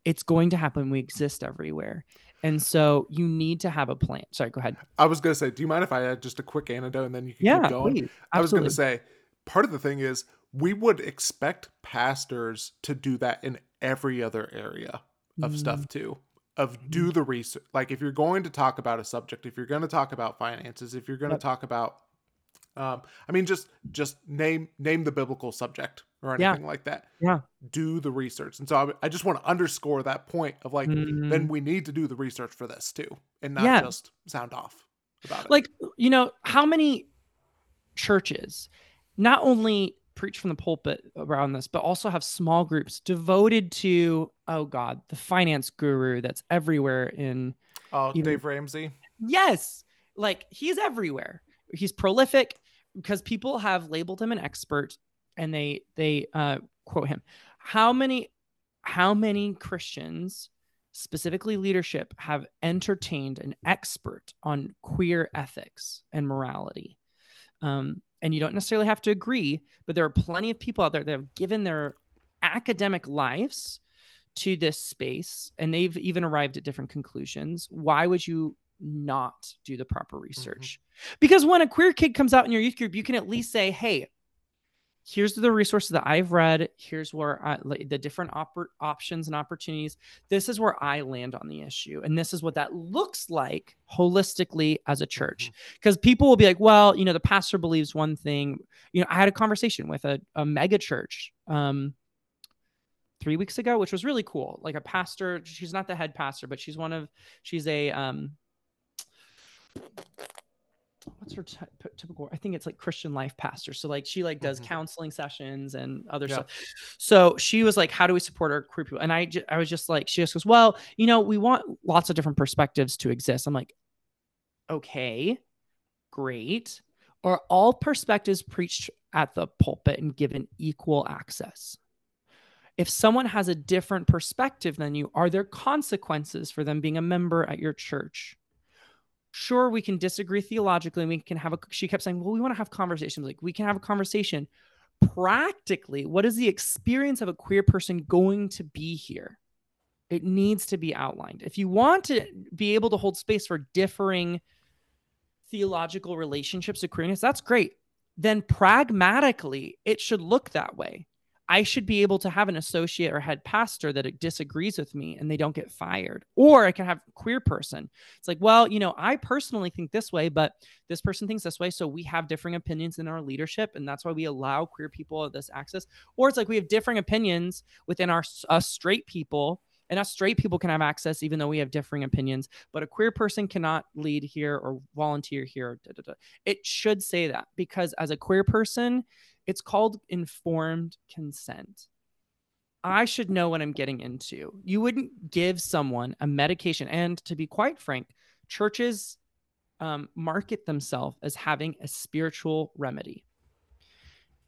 It's going to happen. We exist everywhere and so you need to have a plan. Sorry, go ahead. I was going to say, do you mind if I add just a quick anecdote and then you can yeah, keep going? Please. I was going to say, part of the thing is we would expect pastors to do that in every other area of mm. stuff too. Of do mm-hmm. the research. Like if you're going to talk about a subject, if you're going to talk about finances, if you're going to yep. talk about um, I mean, just just name name the biblical subject or anything yeah. like that. Yeah. Do the research, and so I, I just want to underscore that point of like, mm. then we need to do the research for this too, and not yeah. just sound off about it. Like, you know, how many churches not only preach from the pulpit around this, but also have small groups devoted to, oh God, the finance guru that's everywhere in. Oh, Dave Ramsey. Yes, like he's everywhere he's prolific because people have labeled him an expert and they they uh, quote him how many how many christians specifically leadership have entertained an expert on queer ethics and morality? Um, and you don't necessarily have to agree but there are plenty of people out there that have given their academic lives to this space and they've even arrived at different conclusions. Why would you not do the proper mm-hmm. research. Mm-hmm. Because when a queer kid comes out in your youth group, you can at least say, hey, here's the resources that I've read. Here's where I, like, the different op- options and opportunities. This is where I land on the issue. And this is what that looks like holistically as a church. Because mm-hmm. people will be like, well, you know, the pastor believes one thing. You know, I had a conversation with a, a mega church. Um, three weeks ago which was really cool like a pastor she's not the head pastor but she's one of she's a um what's her t- typical i think it's like christian life pastor. So like she like does mm-hmm. counseling sessions and other yeah. stuff. So she was like how do we support our queer people? And i i was just like she just goes well you know we want lots of different perspectives to exist. I'm like okay great. Are all perspectives preached at the pulpit and given equal access? If someone has a different perspective than you are there consequences for them being a member at your church sure we can disagree theologically and we can have a she kept saying well we want to have conversations. Like we can have a conversation. Practically what is the experience of a queer person going to be here? It needs to be outlined. If you want to be able to hold space for differing theological relationships to queerness that's great. Then pragmatically it should look that way I should be able to have an associate or head pastor that uh, disagrees with me and they don't get fired. Or I can have a queer person. It's like, well, you know, I personally think this way, but this person thinks this way. So we have differing opinions in our leadership. And that's why we allow queer people this access. Or it's like we have differing opinions within our us straight people. And us straight people can have access, even though we have differing opinions. But a queer person cannot lead here or volunteer here. Da, da, da. It should say that because as a queer person, it's called informed consent. I should know what I'm getting into. You wouldn't give someone a medication. And to be quite frank, churches um, market themselves as having a spiritual remedy.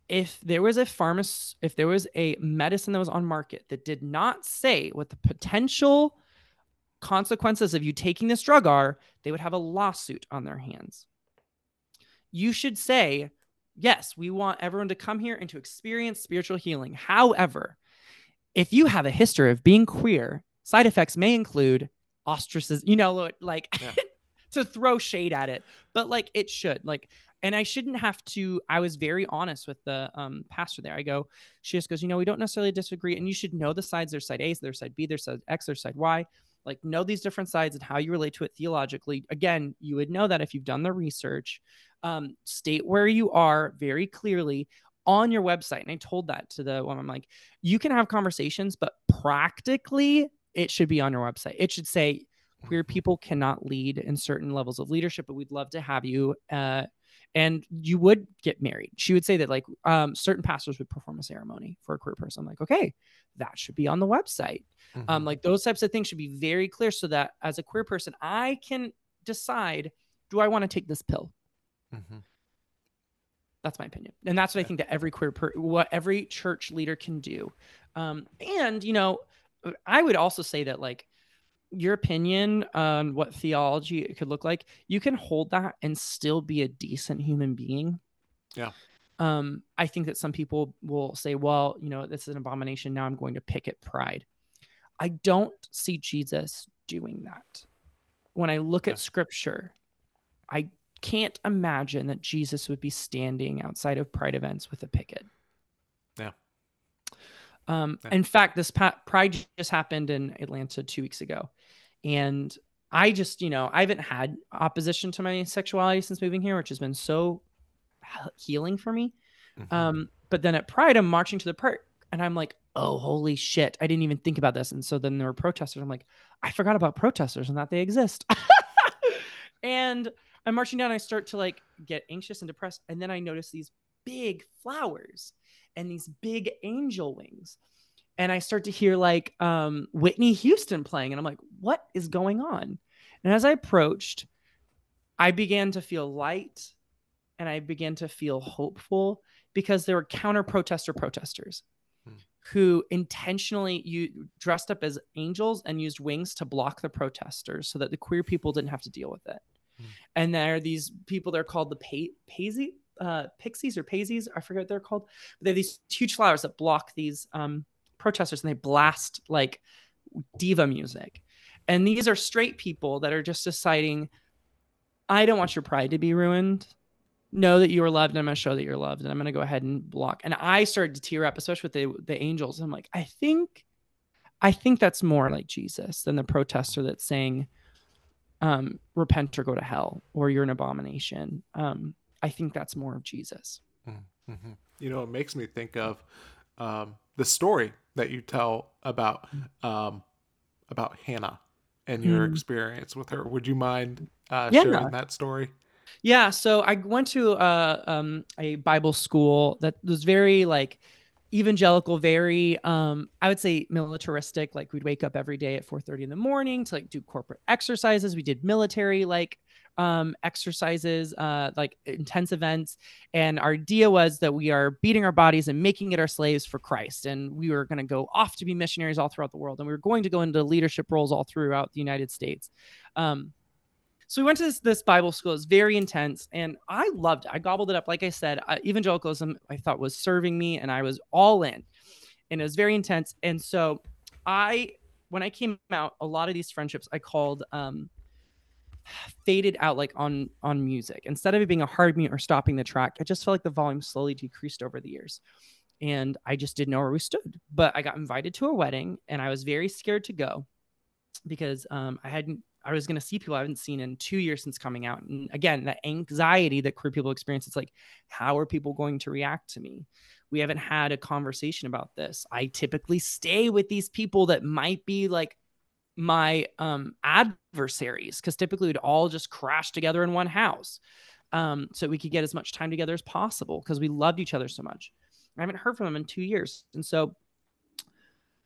If there was a pharmacy, if there was a medicine that was on market that did not say what the potential consequences of you taking this drug are, they would have a lawsuit on their hands. You should say, yes, we want everyone to come here and to experience spiritual healing. However, if you have a history of being queer, side effects may include ostracism, you know, like yeah. to throw shade at it, but like it should. Like, and I shouldn't have to. I was very honest with the um, pastor there. I go, she just goes, you know, we don't necessarily disagree, and you should know the sides. There's side A, there's side B, there's side X, there's side Y like know these different sides and how you relate to it theologically again you would know that if you've done the research um, state where you are very clearly on your website and i told that to the woman i'm like you can have conversations but practically it should be on your website it should say queer people cannot lead in certain levels of leadership but we'd love to have you uh, and you would get married. She would say that like um, certain pastors would perform a ceremony for a queer person. I'm like, okay, that should be on the website. Um, mm-hmm. Um, like those types of things should be very clear so that as a queer person, I can decide, do I want to take this pill? Mm-hmm. That's my opinion, and that's what yeah. I think that every queer, per- what every church leader can do. Um, and you know, I would also say that like your opinion on what theology it could look like, you can hold that and still be a decent human being. Yeah. Um, I think that some people will say, well, you know, this is an abomination. Now I'm going to picket pride. I don't see Jesus doing that. When I look yeah. at scripture, I can't imagine that Jesus would be standing outside of pride events with a picket. Yeah. Um, yeah. In fact, this pa- pride just happened in Atlanta two weeks ago. And I just, you know, I haven't had opposition to my sexuality since moving here, which has been so healing for me. Mm-hmm. Um, but then at Pride, I'm marching to the park and I'm like, oh, holy shit. I didn't even think about this. And so then there were protesters. I'm like, I forgot about protesters and that they exist. and I'm marching down. I start to like get anxious and depressed. And then I notice these big flowers and these big angel wings and I start to hear like um, Whitney Houston playing, and I'm like, what is going on? And as I approached, I began to feel light and I began to feel hopeful because there were counter protester protesters hmm. who intentionally you dressed up as angels and used wings to block the protesters so that the queer people didn't have to deal with it. Hmm. And there are these people, they're called the pa- Paisy, uh, Pixies or Paisies, I forget what they're called. But they have these huge flowers that block these um, protesters and they blast like diva music. And these are straight people that are just deciding, I don't want your pride to be ruined. Know that you are loved, and I'm going to show that you're loved, and I'm going to go ahead and block. And I started to tear up, especially with the the angels. I'm like, I think, I think that's more like Jesus than the protester that's saying, um, "Repent or go to hell," or "You're an abomination." Um, I think that's more of Jesus. Mm-hmm. You know, it makes me think of um, the story that you tell about um, about Hannah and your mm. experience with her. Would you mind uh, yeah. sharing that story? Yeah. So I went to uh, um, a Bible school that was very like evangelical, very um, I would say militaristic. Like we'd wake up every day at 4:30 in the morning to like do corporate exercises. We did military like um, exercises, uh, like intense events. And our idea was that we are beating our bodies and making it our slaves for Christ. And we were going to go off to be missionaries all throughout the world. And we were going to go into leadership roles all throughout the United States. Um, so we went to this, this Bible school. It was very intense, and I loved it. I gobbled it up. Like I said, uh, evangelicalism I thought was serving me, and I was all in. And it was very intense. And so I, when I came out, a lot of these friendships I called um, faded out like on on music instead of it being a hard mute or stopping the track I just felt like the volume slowly decreased over the years and I just didn't know where we stood. But I got invited to a wedding, and I was very scared to go because um, I hadn't. I was going to see people I haven't seen in two years since coming out, and again, that anxiety that queer people experience. It's like, how are people going to react to me? We haven't had a conversation about this. I typically stay with these people that might be like my um, adversaries because typically we'd all just crash together in one house um, so we could get as much time together as possible because we loved each other so much. I haven't heard from them in two years. And so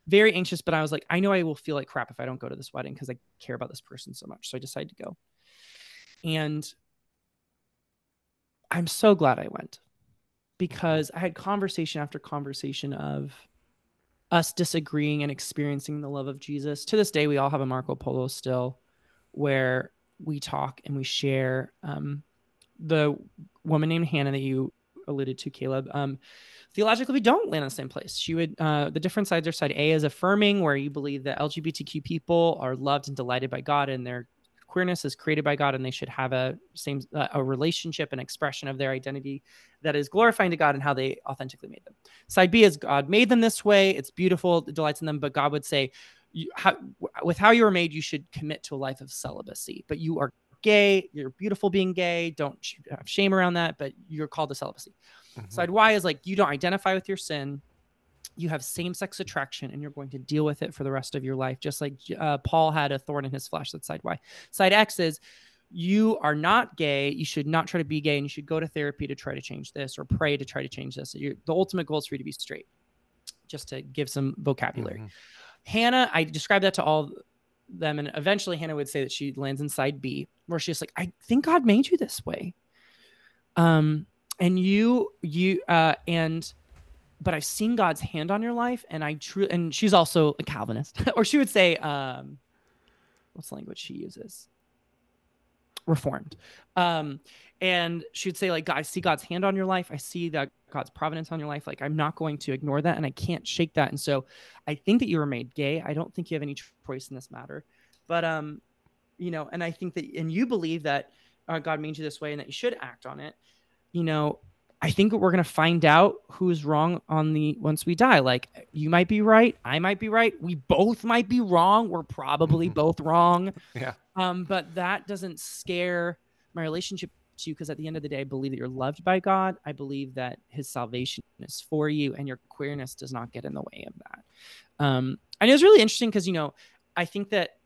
very anxious, but I was like, I know I will feel like crap if I don't go to this wedding because I care about this person so much. So I decided to go. And I'm so glad I went because I had conversation after conversation of us disagreeing and experiencing the love of Jesus. To this day, we all have a Marco Polo still where we talk and we share. Um, the woman named Hannah that you alluded to, Caleb, um, theologically, we don't land on the same place. She would, uh, the different sides are side A is affirming, where you believe that LGBTQ people are loved and delighted by God and their queerness is created by God and they should have a same uh, a relationship and expression of their identity that is glorifying to God and how they authentically made them. Side B is God made them this way. It's beautiful, it delights in them, but God would say, you, how, with how you were made, you should commit to a life of celibacy. But you are gay, you're beautiful being gay. Don't have shame around that, but you're called to celibacy. Mm-hmm. Side Y is like you don't identify with your sin. You have same sex attraction and you're going to deal with it for the rest of your life, just like uh, Paul had a thorn in his flesh. That's side Y. Side X is you are not gay. You should not try to be gay and you should go to therapy to try to change this or pray to try to change this. You're, the ultimate goal is for you to be straight, just to give some vocabulary. Mm-hmm. Hannah, I described that to all them. And eventually Hannah would say that she lands inside B, where she's like, I think God made you this way. Um, and you, you, uh, and, but I've seen God's hand on your life. And I truly, and she's also a Calvinist, or she would say, um, what's the language she uses? Reformed. Um, and she'd say, like, I see God's hand on your life. I see that God's providence on your life. Like, I'm not going to ignore that and I can't shake that. And so I think that you were made gay. I don't think you have any choice in this matter. But, um, you know, and I think that, and you believe that uh, God made you this way and that you should act on it. You know, I think we're going to find out who's wrong on the once we die. Like, you might be right. I might be right. We both might be wrong. We're probably both wrong. Yeah. Um, but that doesn't scare my relationship to you because at the end of the day, I believe that you're loved by God. I believe that His salvation is for you, and your queerness does not get in the way of that. Um, and it was really interesting because you know, I think that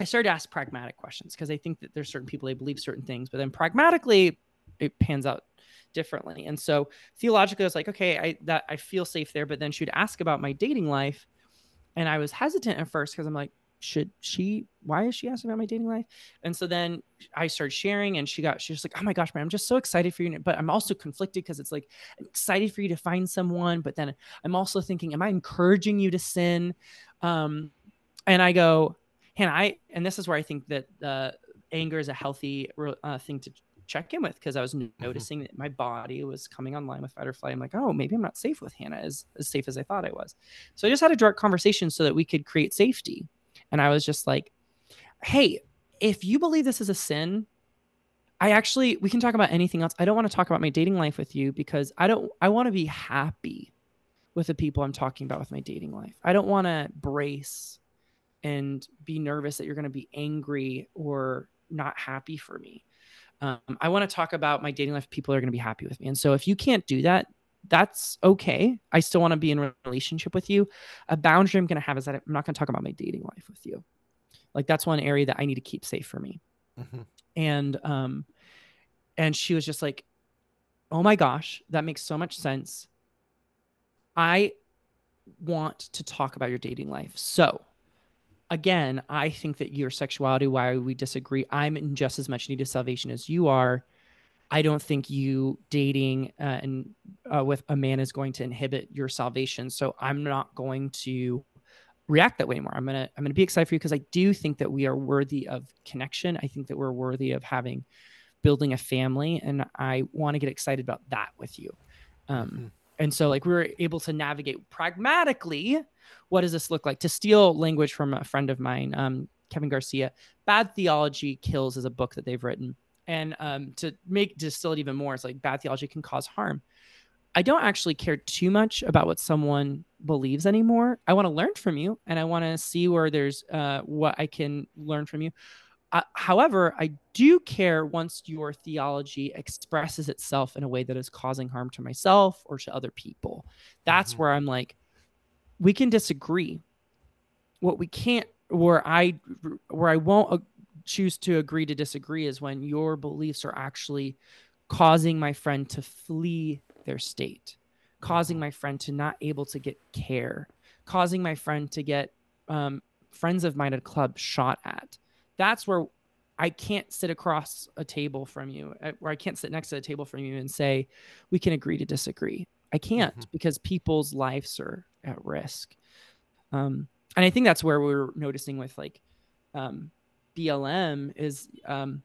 I started to ask pragmatic questions because I think that there's certain people they believe certain things, but then pragmatically it pans out differently. And so theologically, I was like, okay, I that I feel safe there. But then she'd ask about my dating life, and I was hesitant at first because I'm like, should she why is she asking about my dating life and so then i started sharing and she got she's like oh my gosh man i'm just so excited for you but i'm also conflicted because it's like i'm excited for you to find someone but then i'm also thinking am i encouraging you to sin um and i go and i and this is where i think that uh, anger is a healthy uh, thing to check in with because I was mm-hmm. noticing that my body was coming online with fight or flight. I'm like, oh, maybe I'm not safe with Hannah as, as safe as I thought I was. So I just had a direct conversation so that we could create safety. And I was just like, hey, if you believe this is a sin, I actually, we can talk about anything else. I don't want to talk about my dating life with you because I don't, I want to be happy with the people I'm talking about with my dating life. I don't want to brace and be nervous that you're going to be angry or not happy for me. Um, I want to talk about my dating life. People are going to be happy with me. And so if you can't do that, that's okay. I still want to be in a relationship with you. A boundary I'm going to have is that I'm not going to talk about my dating life with you. Like that's one area that I need to keep safe for me. Mm-hmm. And um, and she was just like, "Oh my gosh, that makes so much sense. I want to talk about your dating life. So, again, I think that your sexuality, why we disagree, I'm in just as much need of salvation as you are. I don't think you dating uh, and uh, with a man is going to inhibit your salvation. So I'm not going to react that way anymore. I'm gonna I'm gonna be excited for you because I do think that we are worthy of connection. I think that we're worthy of having building a family, and I want to get excited about that with you. Um, mm-hmm. And so, like, we were able to navigate pragmatically. What does this look like? To steal language from a friend of mine, um, Kevin Garcia, "Bad Theology Kills" is a book that they've written and um, to make distill it even more, it's like bad theology can cause harm. I don't actually care too much about what someone believes anymore. I want to learn from you and I want to see where there's uh, what I can learn from you. Uh, however, I do care once your theology expresses itself in a way that is causing harm to myself or to other people. That's mm-hmm. where I'm like, we can disagree. What we can't, where I, where I won't uh, choose to agree to disagree, is when your beliefs are actually causing my friend to flee their state, causing mm-hmm. my friend to not able to get care, causing my friend to get um, friends of mine at a club shot at. That's where I can't sit across a table from you, uh, where I can't sit next to a table from you and say, we can agree to disagree. I can't mm-hmm. because people's lives are at risk. Um, and I think that's where we're noticing with like um, BLM is um,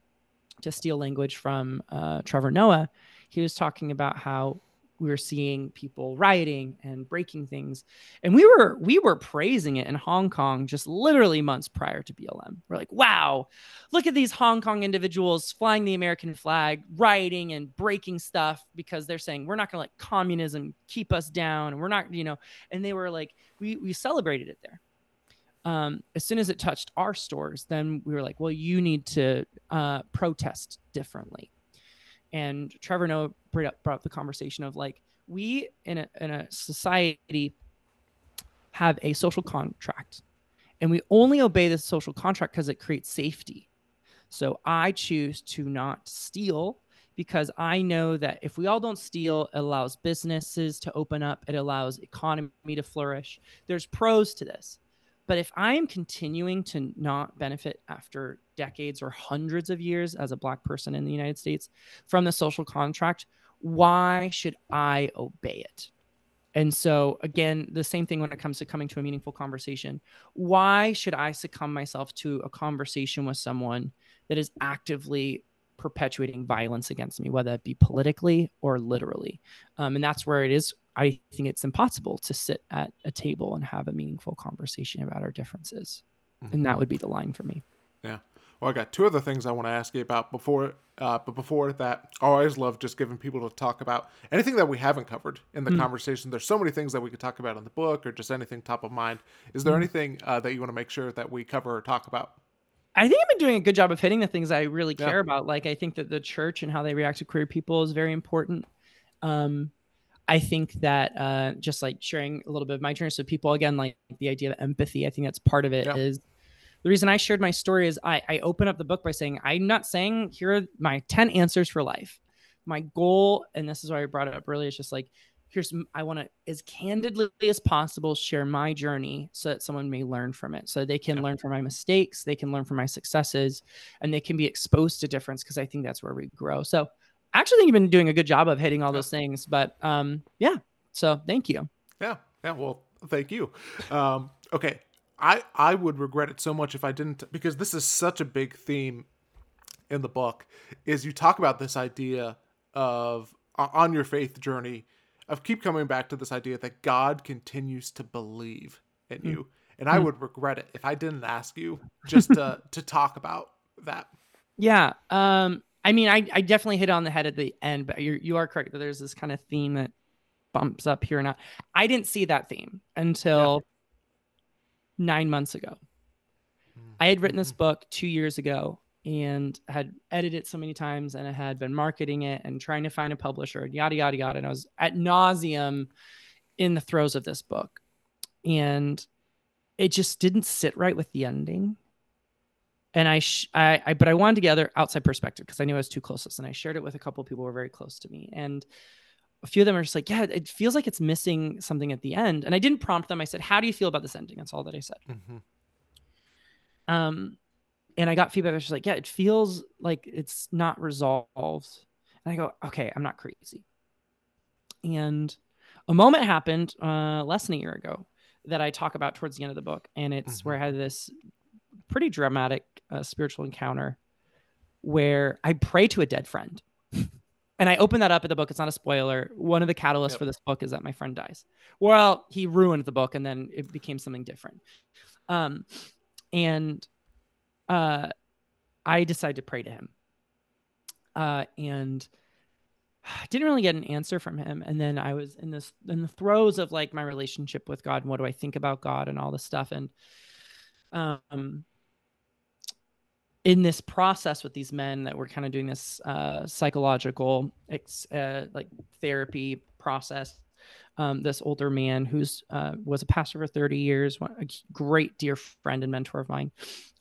to steal language from uh, Trevor Noah. He was talking about how we were seeing people rioting and breaking things. And we were we were praising it in hong kong just literally months prior to blm we're like wow look at these hong kong individuals flying the american flag rioting and breaking stuff because they're saying we're not going to let communism keep us down and we're not you know and they were like we we celebrated it there. Um, as soon as it touched our stores then we were like well you need to uh, protest differently and Trevor Noah brought up, brought up the conversation of like we in a in a society have a social contract, and we only obey this social contract because it creates safety. So I choose to not steal because I know that if we all don't steal, it allows businesses to open up, it allows economy to flourish. There's pros to this. But if I am continuing to not benefit after decades or hundreds of years as a Black person in the United States from the social contract, why should I obey it? And so, again, the same thing when it comes to coming to a meaningful conversation. Why should I succumb myself to a conversation with someone that is actively perpetuating violence against me, whether it be politically or literally? Um, and that's where it is I think it's impossible to sit at a table and have a meaningful conversation about our differences. Mm-hmm. And that would be the line for me. Yeah. Well, I got two other things I want to ask you about before, uh, but before that, I always love just giving people to talk about anything that we haven't covered in the mm-hmm. conversation. There's so many things that we could talk about in the book or just anything top of mind. Is there mm-hmm. anything uh, that you want to make sure that we cover or talk about? I think I've been doing a good job of hitting the things I really care yeah. about. Like, I think that the church and how they react to queer people is very important. Um, I think that uh, just like sharing a little bit of my journey, so people again like the idea of empathy. I think that's part of it. Yeah. Is the reason I shared my story is I I open up the book by saying I'm not saying here are my ten answers for life. My goal, and this is why I brought it up earlier, is just like here's I want to as candidly as possible share my journey so that someone may learn from it, so they can yeah. learn from my mistakes, they can learn from my successes, and they can be exposed to difference because I think that's where we grow. So I actually think you've been doing a good job of hitting all those things. But um, yeah, so thank you. Yeah, yeah. Well, thank you. Um, okay, I I would regret it so much if I didn't because this is such a big theme in the book. Is you talk about this idea of on your faith journey of keep coming back to this idea that God continues to believe in mm. you. And I mm. would regret it if I didn't ask you just to to talk about that. Yeah. Um I mean, I, I definitely hit on the head at the end, but you're, you are correct that there's this kind of theme that bumps up here and out. I didn't see that theme until yeah. nine months ago. Mm-hmm. I had written this mm-hmm. book two years ago and had edited it so many times and I had been marketing it and trying to find a publisher and yada, yada, yada. And I was at nauseum in the throes of this book. And it just didn't sit right with the ending and I, sh- I, I, but I wanted to gather outside perspective because I knew I was too close to this, and I shared it with a couple of people who were very close to me, and a few of them are just like, yeah, it feels like it's missing something at the end, and I didn't prompt them. I said, how do you feel about this ending? That's all that I said. Mm-hmm. Um, and I got feedback. I was just like, yeah, it feels like it's not resolved, and I go, okay, I'm not crazy. And a moment happened uh, less than a year ago that I talk about towards the end of the book, and it's mm-hmm. where I had this pretty dramatic uh, spiritual encounter where I pray to a dead friend. and I open that up in the book. It's not a spoiler. One of the catalysts yep. for this book is that my friend dies. Well, he ruined the book and then it became something different. Um, and uh, I decided to pray to him. Uh, and I didn't really get an answer from him. And then I was in this in the throes of like my relationship with God and what do I think about God and all this stuff. And um in this process with these men that were kind of doing this uh, psychological uh, like therapy process um, this older man who's uh, was a pastor for 30 years a great dear friend and mentor of mine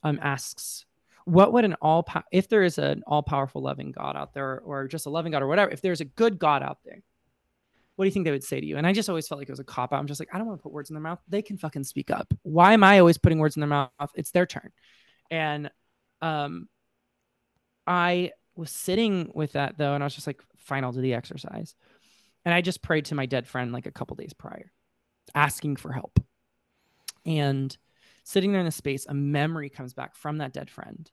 um, asks what would an all if there is an all powerful loving God out there, or just a loving God, or whatever, if there's a good God out there, what do you think they would say to you? And I just always felt like it was a cop out. I'm just like, I don't want to put words in their mouth. They can fucking speak up. Why am I always putting words in their mouth? It's their turn. And um, I was sitting with that though, and I was just like, fine, I'll do the exercise. And I just prayed to my dead friend like a couple days prior, asking for help. And sitting there in the space, a memory comes back from that dead friend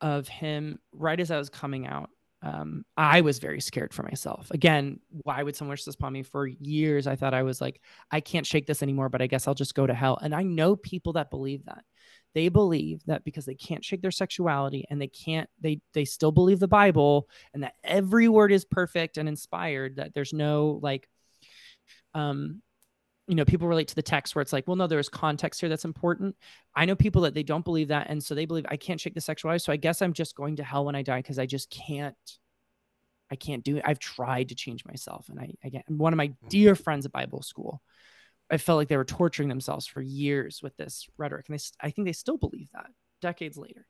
of him right as I was coming out. Um, I was very scared for myself. Again, why would someone wish this upon me? For years, I thought I was like, I can't shake this anymore, but I guess I'll just go to hell. And I know people that believe that. They believe that because they can't shake their sexuality and they can't, they they still believe the Bible and that every word is perfect and inspired. That there's no like, um, you know, people relate to the text where it's like, well, no, there's context here that's important. I know people that they don't believe that. And so they believe I can't shake the sexuality. So I guess I'm just going to hell when I die because I just can't, I can't do it. I've tried to change myself. And I, again, one of my mm-hmm. dear friends at Bible school, I felt like they were torturing themselves for years with this rhetoric. And they, I think they still believe that decades later.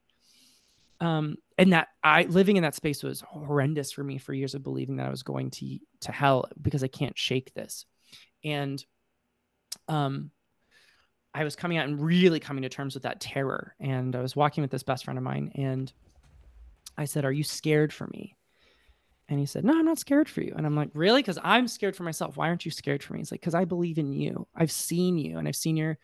Um, and that I living in that space was horrendous for me for years of believing that I was going to to hell because I can't shake this. And um, I was coming out and really coming to terms with that terror. And I was walking with this best friend of mine, and I said, "Are you scared for me?" And he said, No, I'm not scared for you. And I'm like, Really? Because I'm scared for myself. Why aren't you scared for me? He's like, Because I believe in you. I've seen you and I've seen your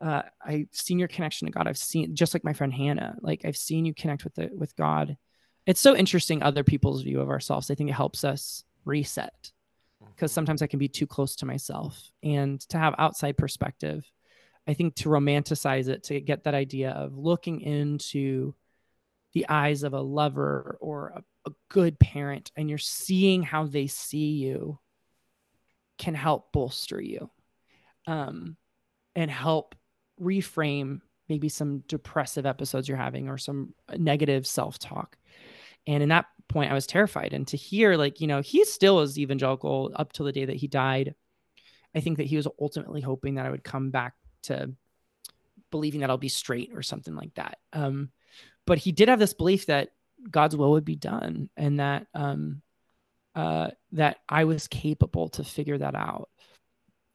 uh, I've seen your connection to God. I've seen just like my friend Hannah, like I've seen you connect with the with God. It's so interesting other people's view of ourselves. I think it helps us reset because mm-hmm. sometimes I can be too close to myself and to have outside perspective. I think to romanticize it, to get that idea of looking into the eyes of a lover or a, a good parent and you're seeing how they see you can help bolster you um, and help reframe maybe some depressive episodes you're having or some negative self-talk. And in that point i was terrified. And to hear like you know he still is evangelical up till the day that he died. I think that he was ultimately hoping that i would come back to believing that i'll be straight or something like that. Um, but he did have this belief that god's will would be done and that um, uh, that i was capable to figure that out.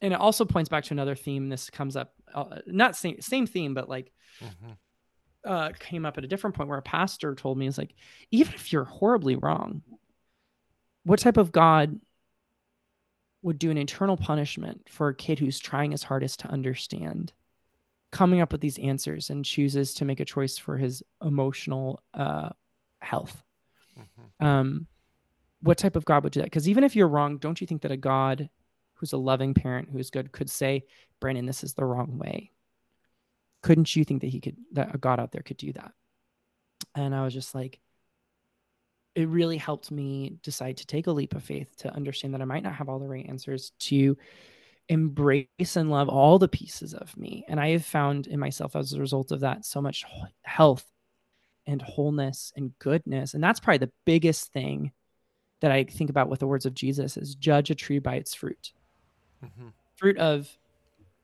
And it also points back to another theme. This comes up uh, not same same theme but like mm-hmm. uh, came up at a different point where a pastor told me is like, even if you're horribly wrong, what type of God would do an eternal punishment for a kid who's trying his hardest to understand, coming up with these answers and chooses to make a choice for his emotional uh, health? Mm-hmm. Um, what type of God would do that? Because even if you're wrong, don't you think that a God who's a loving parent who's good could say, Brandon, this is the wrong way? couldn't you think that he could that a god out there could do that and i was just like it really helped me decide to take a leap of faith to understand that i might not have all the right answers to embrace and love all the pieces of me and i have found in myself as a result of that so much health and wholeness and goodness and that's probably the biggest thing that i think about with the words of jesus is judge a tree by its fruit mm-hmm. fruit of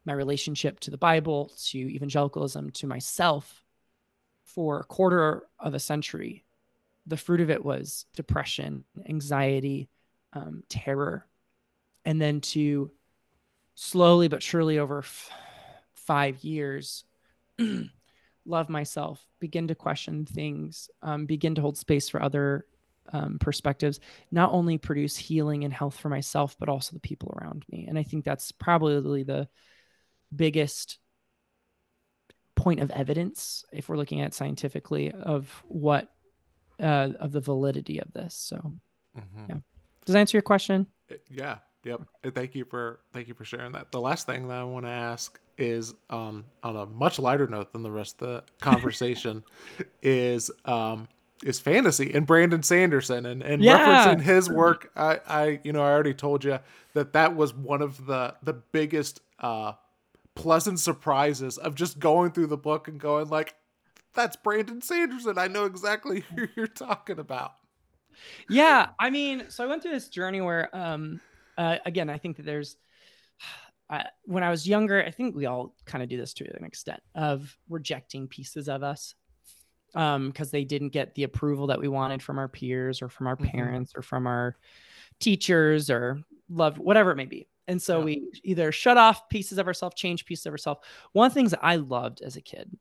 my relationship to the Bible, to evangelicalism, to myself for a quarter of a century. The fruit of it was depression, anxiety, um, terror. And then to slowly but surely over f- five years, love myself, begin to question things, um, begin to hold space for other um, perspectives, not only produce healing and health for myself, but also the people around me. And I think that's probably the biggest point of evidence if we're looking at scientifically of what uh, of the validity of this. So, mm-hmm. yeah. Does that answer your question? Uh, yeah. Yep. Uh, thank you for thank you for sharing that. The last thing that I want to ask is um, on a much lighter note than the rest of the conversation is um, is fantasy and Brandon Sanderson and, and Yeah. referencing his work. I, I, you know, I already told you that that was one of the, the biggest, uh, pleasant surprises of just going through the book and going like, that's Brandon Sanderson. I know exactly who you're talking about. yeah i mean so i went through this journey where um uh, again i think that there's uh, when i was younger i think we all kind of do this to an extent of rejecting pieces of us um because they didn't get the approval that we wanted from our peers or from our Mhm. parents or from our teachers or love whatever it may be and so Yeah. we either shut off pieces of ourselves change pieces of ourselves one of the things that i loved as a kid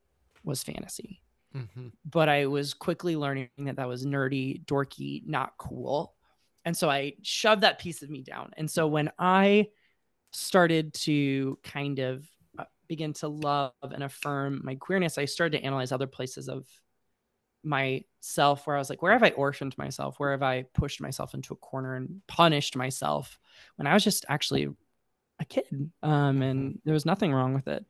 was fantasy Mm-hmm. but I was quickly learning that that was nerdy, dorky, not cool. And so I shoved that piece of me down. And so when I started to kind of uh, begin to love and affirm my queerness, I started to analyze other places of myself where I was like, where have I orphaned myself? Where have I pushed myself into a corner and punished myself when I was just actually a kid? Um, and there was nothing wrong with it.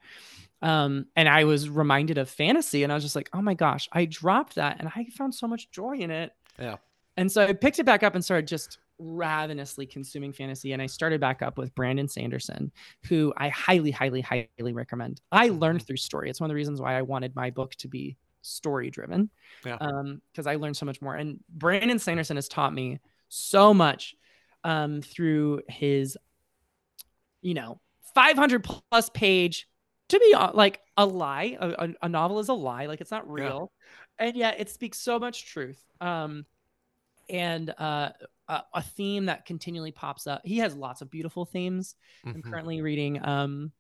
Um, and I was reminded of fantasy, and I was just like, oh my gosh, I dropped that, and I found so much joy in it. Yeah. And so I picked it back up and started just ravenously consuming fantasy. And I started back up with Brandon Sanderson, who I highly, highly, highly recommend. I learned through story. It's one of the reasons why I wanted my book to be story driven. Yeah. Um, because I learned so much more. And Brandon Sanderson has taught me so much um through his, you know, 500 plus page to be like a lie. A, a, novel is a lie, like it's not Yeah. real. And yet it speaks so much truth. Um and uh, a, a theme that continually pops up. He has lots of beautiful themes. I'm Mhm. currently reading um,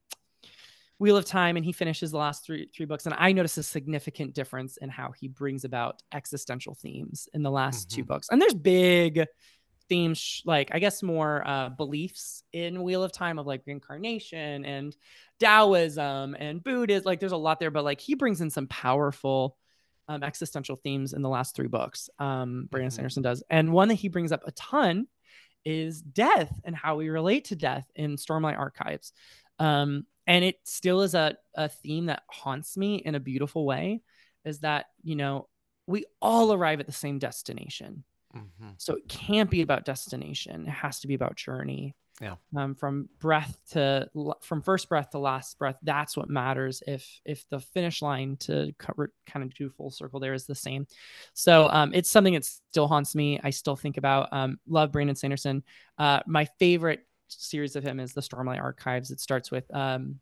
Wheel of Time, and he finishes the last three three books. And I notice a significant difference in how he brings about existential themes in the last two Mhm. books. And there's big themes, like I guess more uh, beliefs in Wheel of Time of like reincarnation and Taoism and Buddhism. Like there's a lot there, but like he brings in some powerful um, existential themes in the last three books. Um, Brandon Mhm. Sanderson does, and one that he brings up a ton is death and how we relate to death in Stormlight Archives. Um, and it still is a, a theme that haunts me in a beautiful way. Is that you know we all arrive at the same destination, Mhm. so it can't be about destination. It has to be about journey. Yeah. Um, from breath to from first breath to last breath, that's what matters. If if the finish line to cover, kind of do full circle there is the same, so um, it's something that still haunts me. I still think about. Um, love Brandon Sanderson. Uh, my favorite series of him is the Stormlight Archives. It starts with um,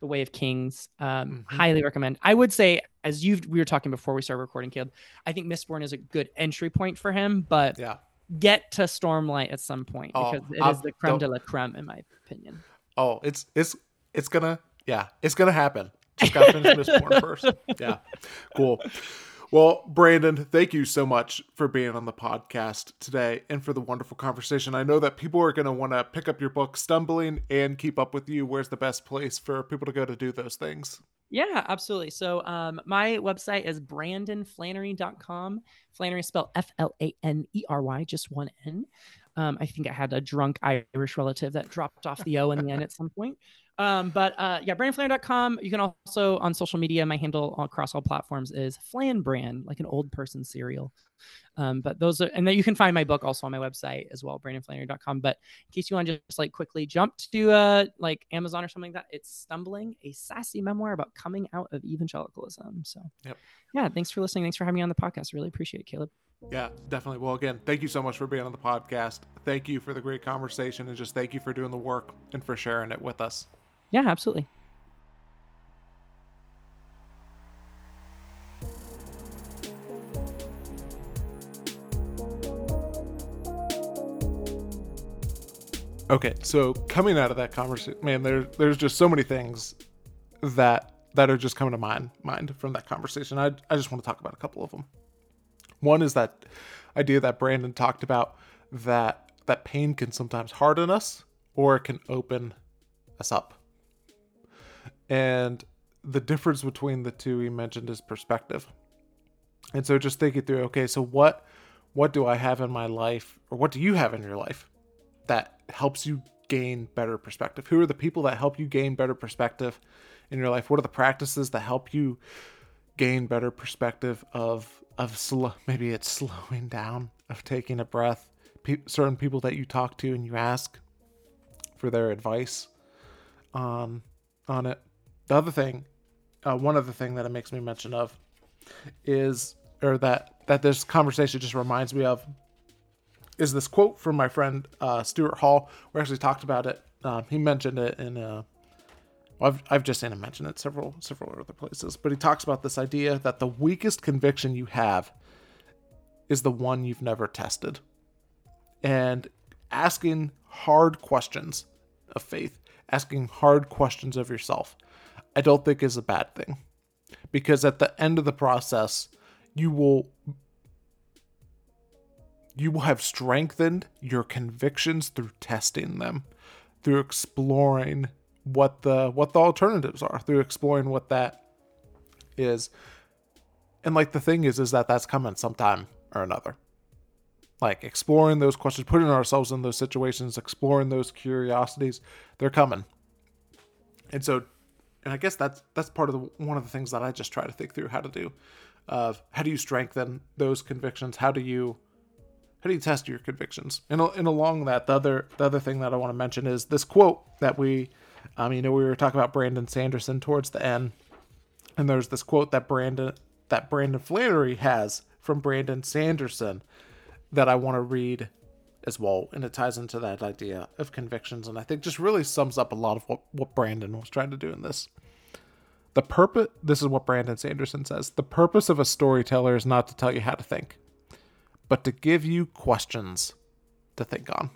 the Way of Kings. Um, Mhm. Highly recommend. I would say, as you we were talking before we started recording, Caleb, I think Mistborn is a good entry point for him, but Yeah. Get to Stormlight at some point Oh, because it is I'll- the creme de don't- la creme, in my opinion. Oh, it's it's it's gonna yeah, it's gonna happen. Just gotta finish Mistborn first. Yeah, cool. Well, Brandon, thank you so much for being on the podcast today and for the wonderful conversation. I know that people are gonna want to pick up your book, Stumbling, and keep up with you. Where's the best place for people to go to do those things? Yeah, absolutely. So um, my website is brandonflanery.com. Flanery is spelled F L A N E R Y, just one N. Um, I think I had a drunk Irish relative that dropped off the O in the end at some point. Um, but uh, yeah, brandonflanery.com. You can also on social media, my handle across all platforms is Flan Brand, like an old person cereal. Um, but those are, and then you can find my book also on my website as well, brandonflanery.com. But in case you want to just like quickly jump to uh like Amazon or something like that, it's Stumbling, a sassy memoir about coming out of evangelicalism. So Yep. yeah, thanks for listening. Thanks for having me on the podcast. Really appreciate it, Caleb. Yeah, definitely. Well, again, thank you so much for being on the podcast. Thank you for the great conversation, and just thank you for doing the work and for sharing it with us. Yeah, absolutely. Okay, so coming out of that conversation, man, there there's just so many things that that are just coming to mind mind from that conversation. I I just want to talk about a couple of them. One is that idea that Brandon talked about that that pain can sometimes harden us or it can open us up. And the difference between the two he mentioned is perspective. And so just thinking through, okay, so what what do I have in my life or what do you have in your life that helps you gain better perspective? Who are the people that help you gain better perspective in your life? What are the practices that help you gain better perspective of of slow maybe it's slowing down of taking a breath Pe- certain people that you talk to and you ask for their advice on on it the other thing uh, one other thing that it makes me mention of is or that that this conversation just reminds me of is this quote from my friend uh, Stuart Hall. We actually talked about it. Um, he mentioned it in a. Well, I've, I've just seen him mention it several several other places, but he talks about this idea that the weakest conviction you have is the one you've never tested, and asking hard questions of faith, asking hard questions of yourself, I don't think is a bad thing, because at the end of the process, you will you will have strengthened your convictions through testing them, through exploring what the what the alternatives are, through exploring what that is. And like the thing is is that that's coming sometime or another. Like exploring those questions, putting ourselves in those situations, exploring those curiosities, they're coming. And so and I guess that's that's part of the one of the things that I just try to think through how to do. Of how do you strengthen those convictions? How do you how do you test your convictions? And, and along that, the other the other thing that I want to mention is this quote that we, um, you know, we were talking about Brandon Sanderson towards the end, and there's this quote that Brandon that Brandon Flanery has from Brandon Sanderson that I want to read as well, and it ties into that idea of convictions, and I think just really sums up a lot of what what Brandon was trying to do in this. The purpose. This is what Brandon Sanderson says. The purpose of a storyteller is not to tell you how to think but to give you questions to think on.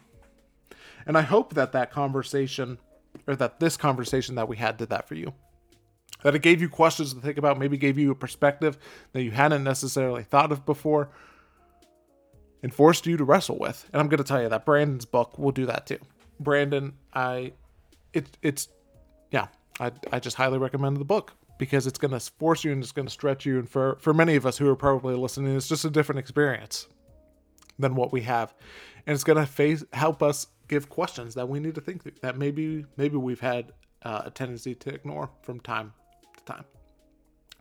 And I hope that that conversation, or that this conversation that we had, did that for you. That it gave you questions to think about, maybe gave you a perspective that you hadn't necessarily thought of before, and forced you to wrestle with. And I'm going to tell you that Brandon's book will do that too. Brandon, I, it, it's, yeah, I, I just highly recommend the book because it's going to force you and it's going to stretch you. And for, for many of us who are probably listening, it's just a different experience than what we have and it's going to face help us give questions that we need to think through that maybe maybe we've had uh, a tendency to ignore from time to time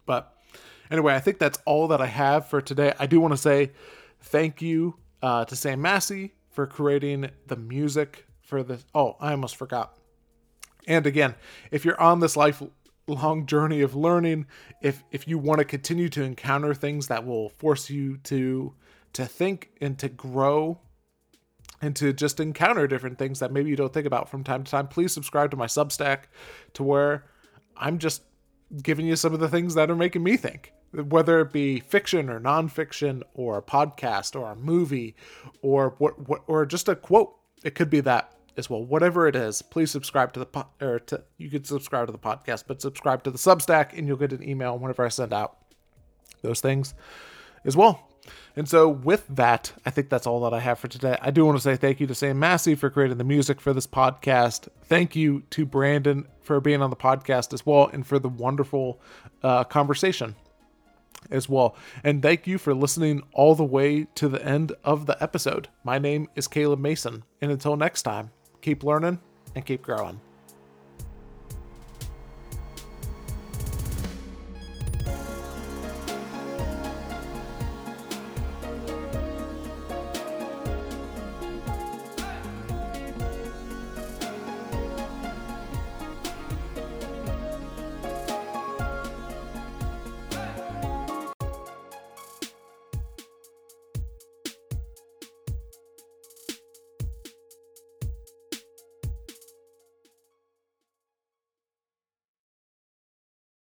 but anyway i think that's all that i have for today i do want to say thank you uh, to sam massey for creating the music for this oh i almost forgot and again if you're on this lifelong journey of learning if if you want to continue to encounter things that will force you to to think and to grow and to just encounter different things that maybe you don't think about from time to time, please subscribe to my Substack to where I'm just giving you some of the things that are making me think. Whether it be fiction or nonfiction or a podcast or a movie or what, what or just a quote, it could be that as well. Whatever it is, please subscribe to the po- or to you could subscribe to the podcast, but subscribe to the Substack and you'll get an email whenever I send out those things as well. And so, with that, I think that's all that I have for today. I do want to say thank you to Sam Massey for creating the music for this podcast. Thank you to Brandon for being on the podcast as well and for the wonderful uh, conversation as well. And thank you for listening all the way to the end of the episode. My name is Caleb Mason. And until next time, keep learning and keep growing.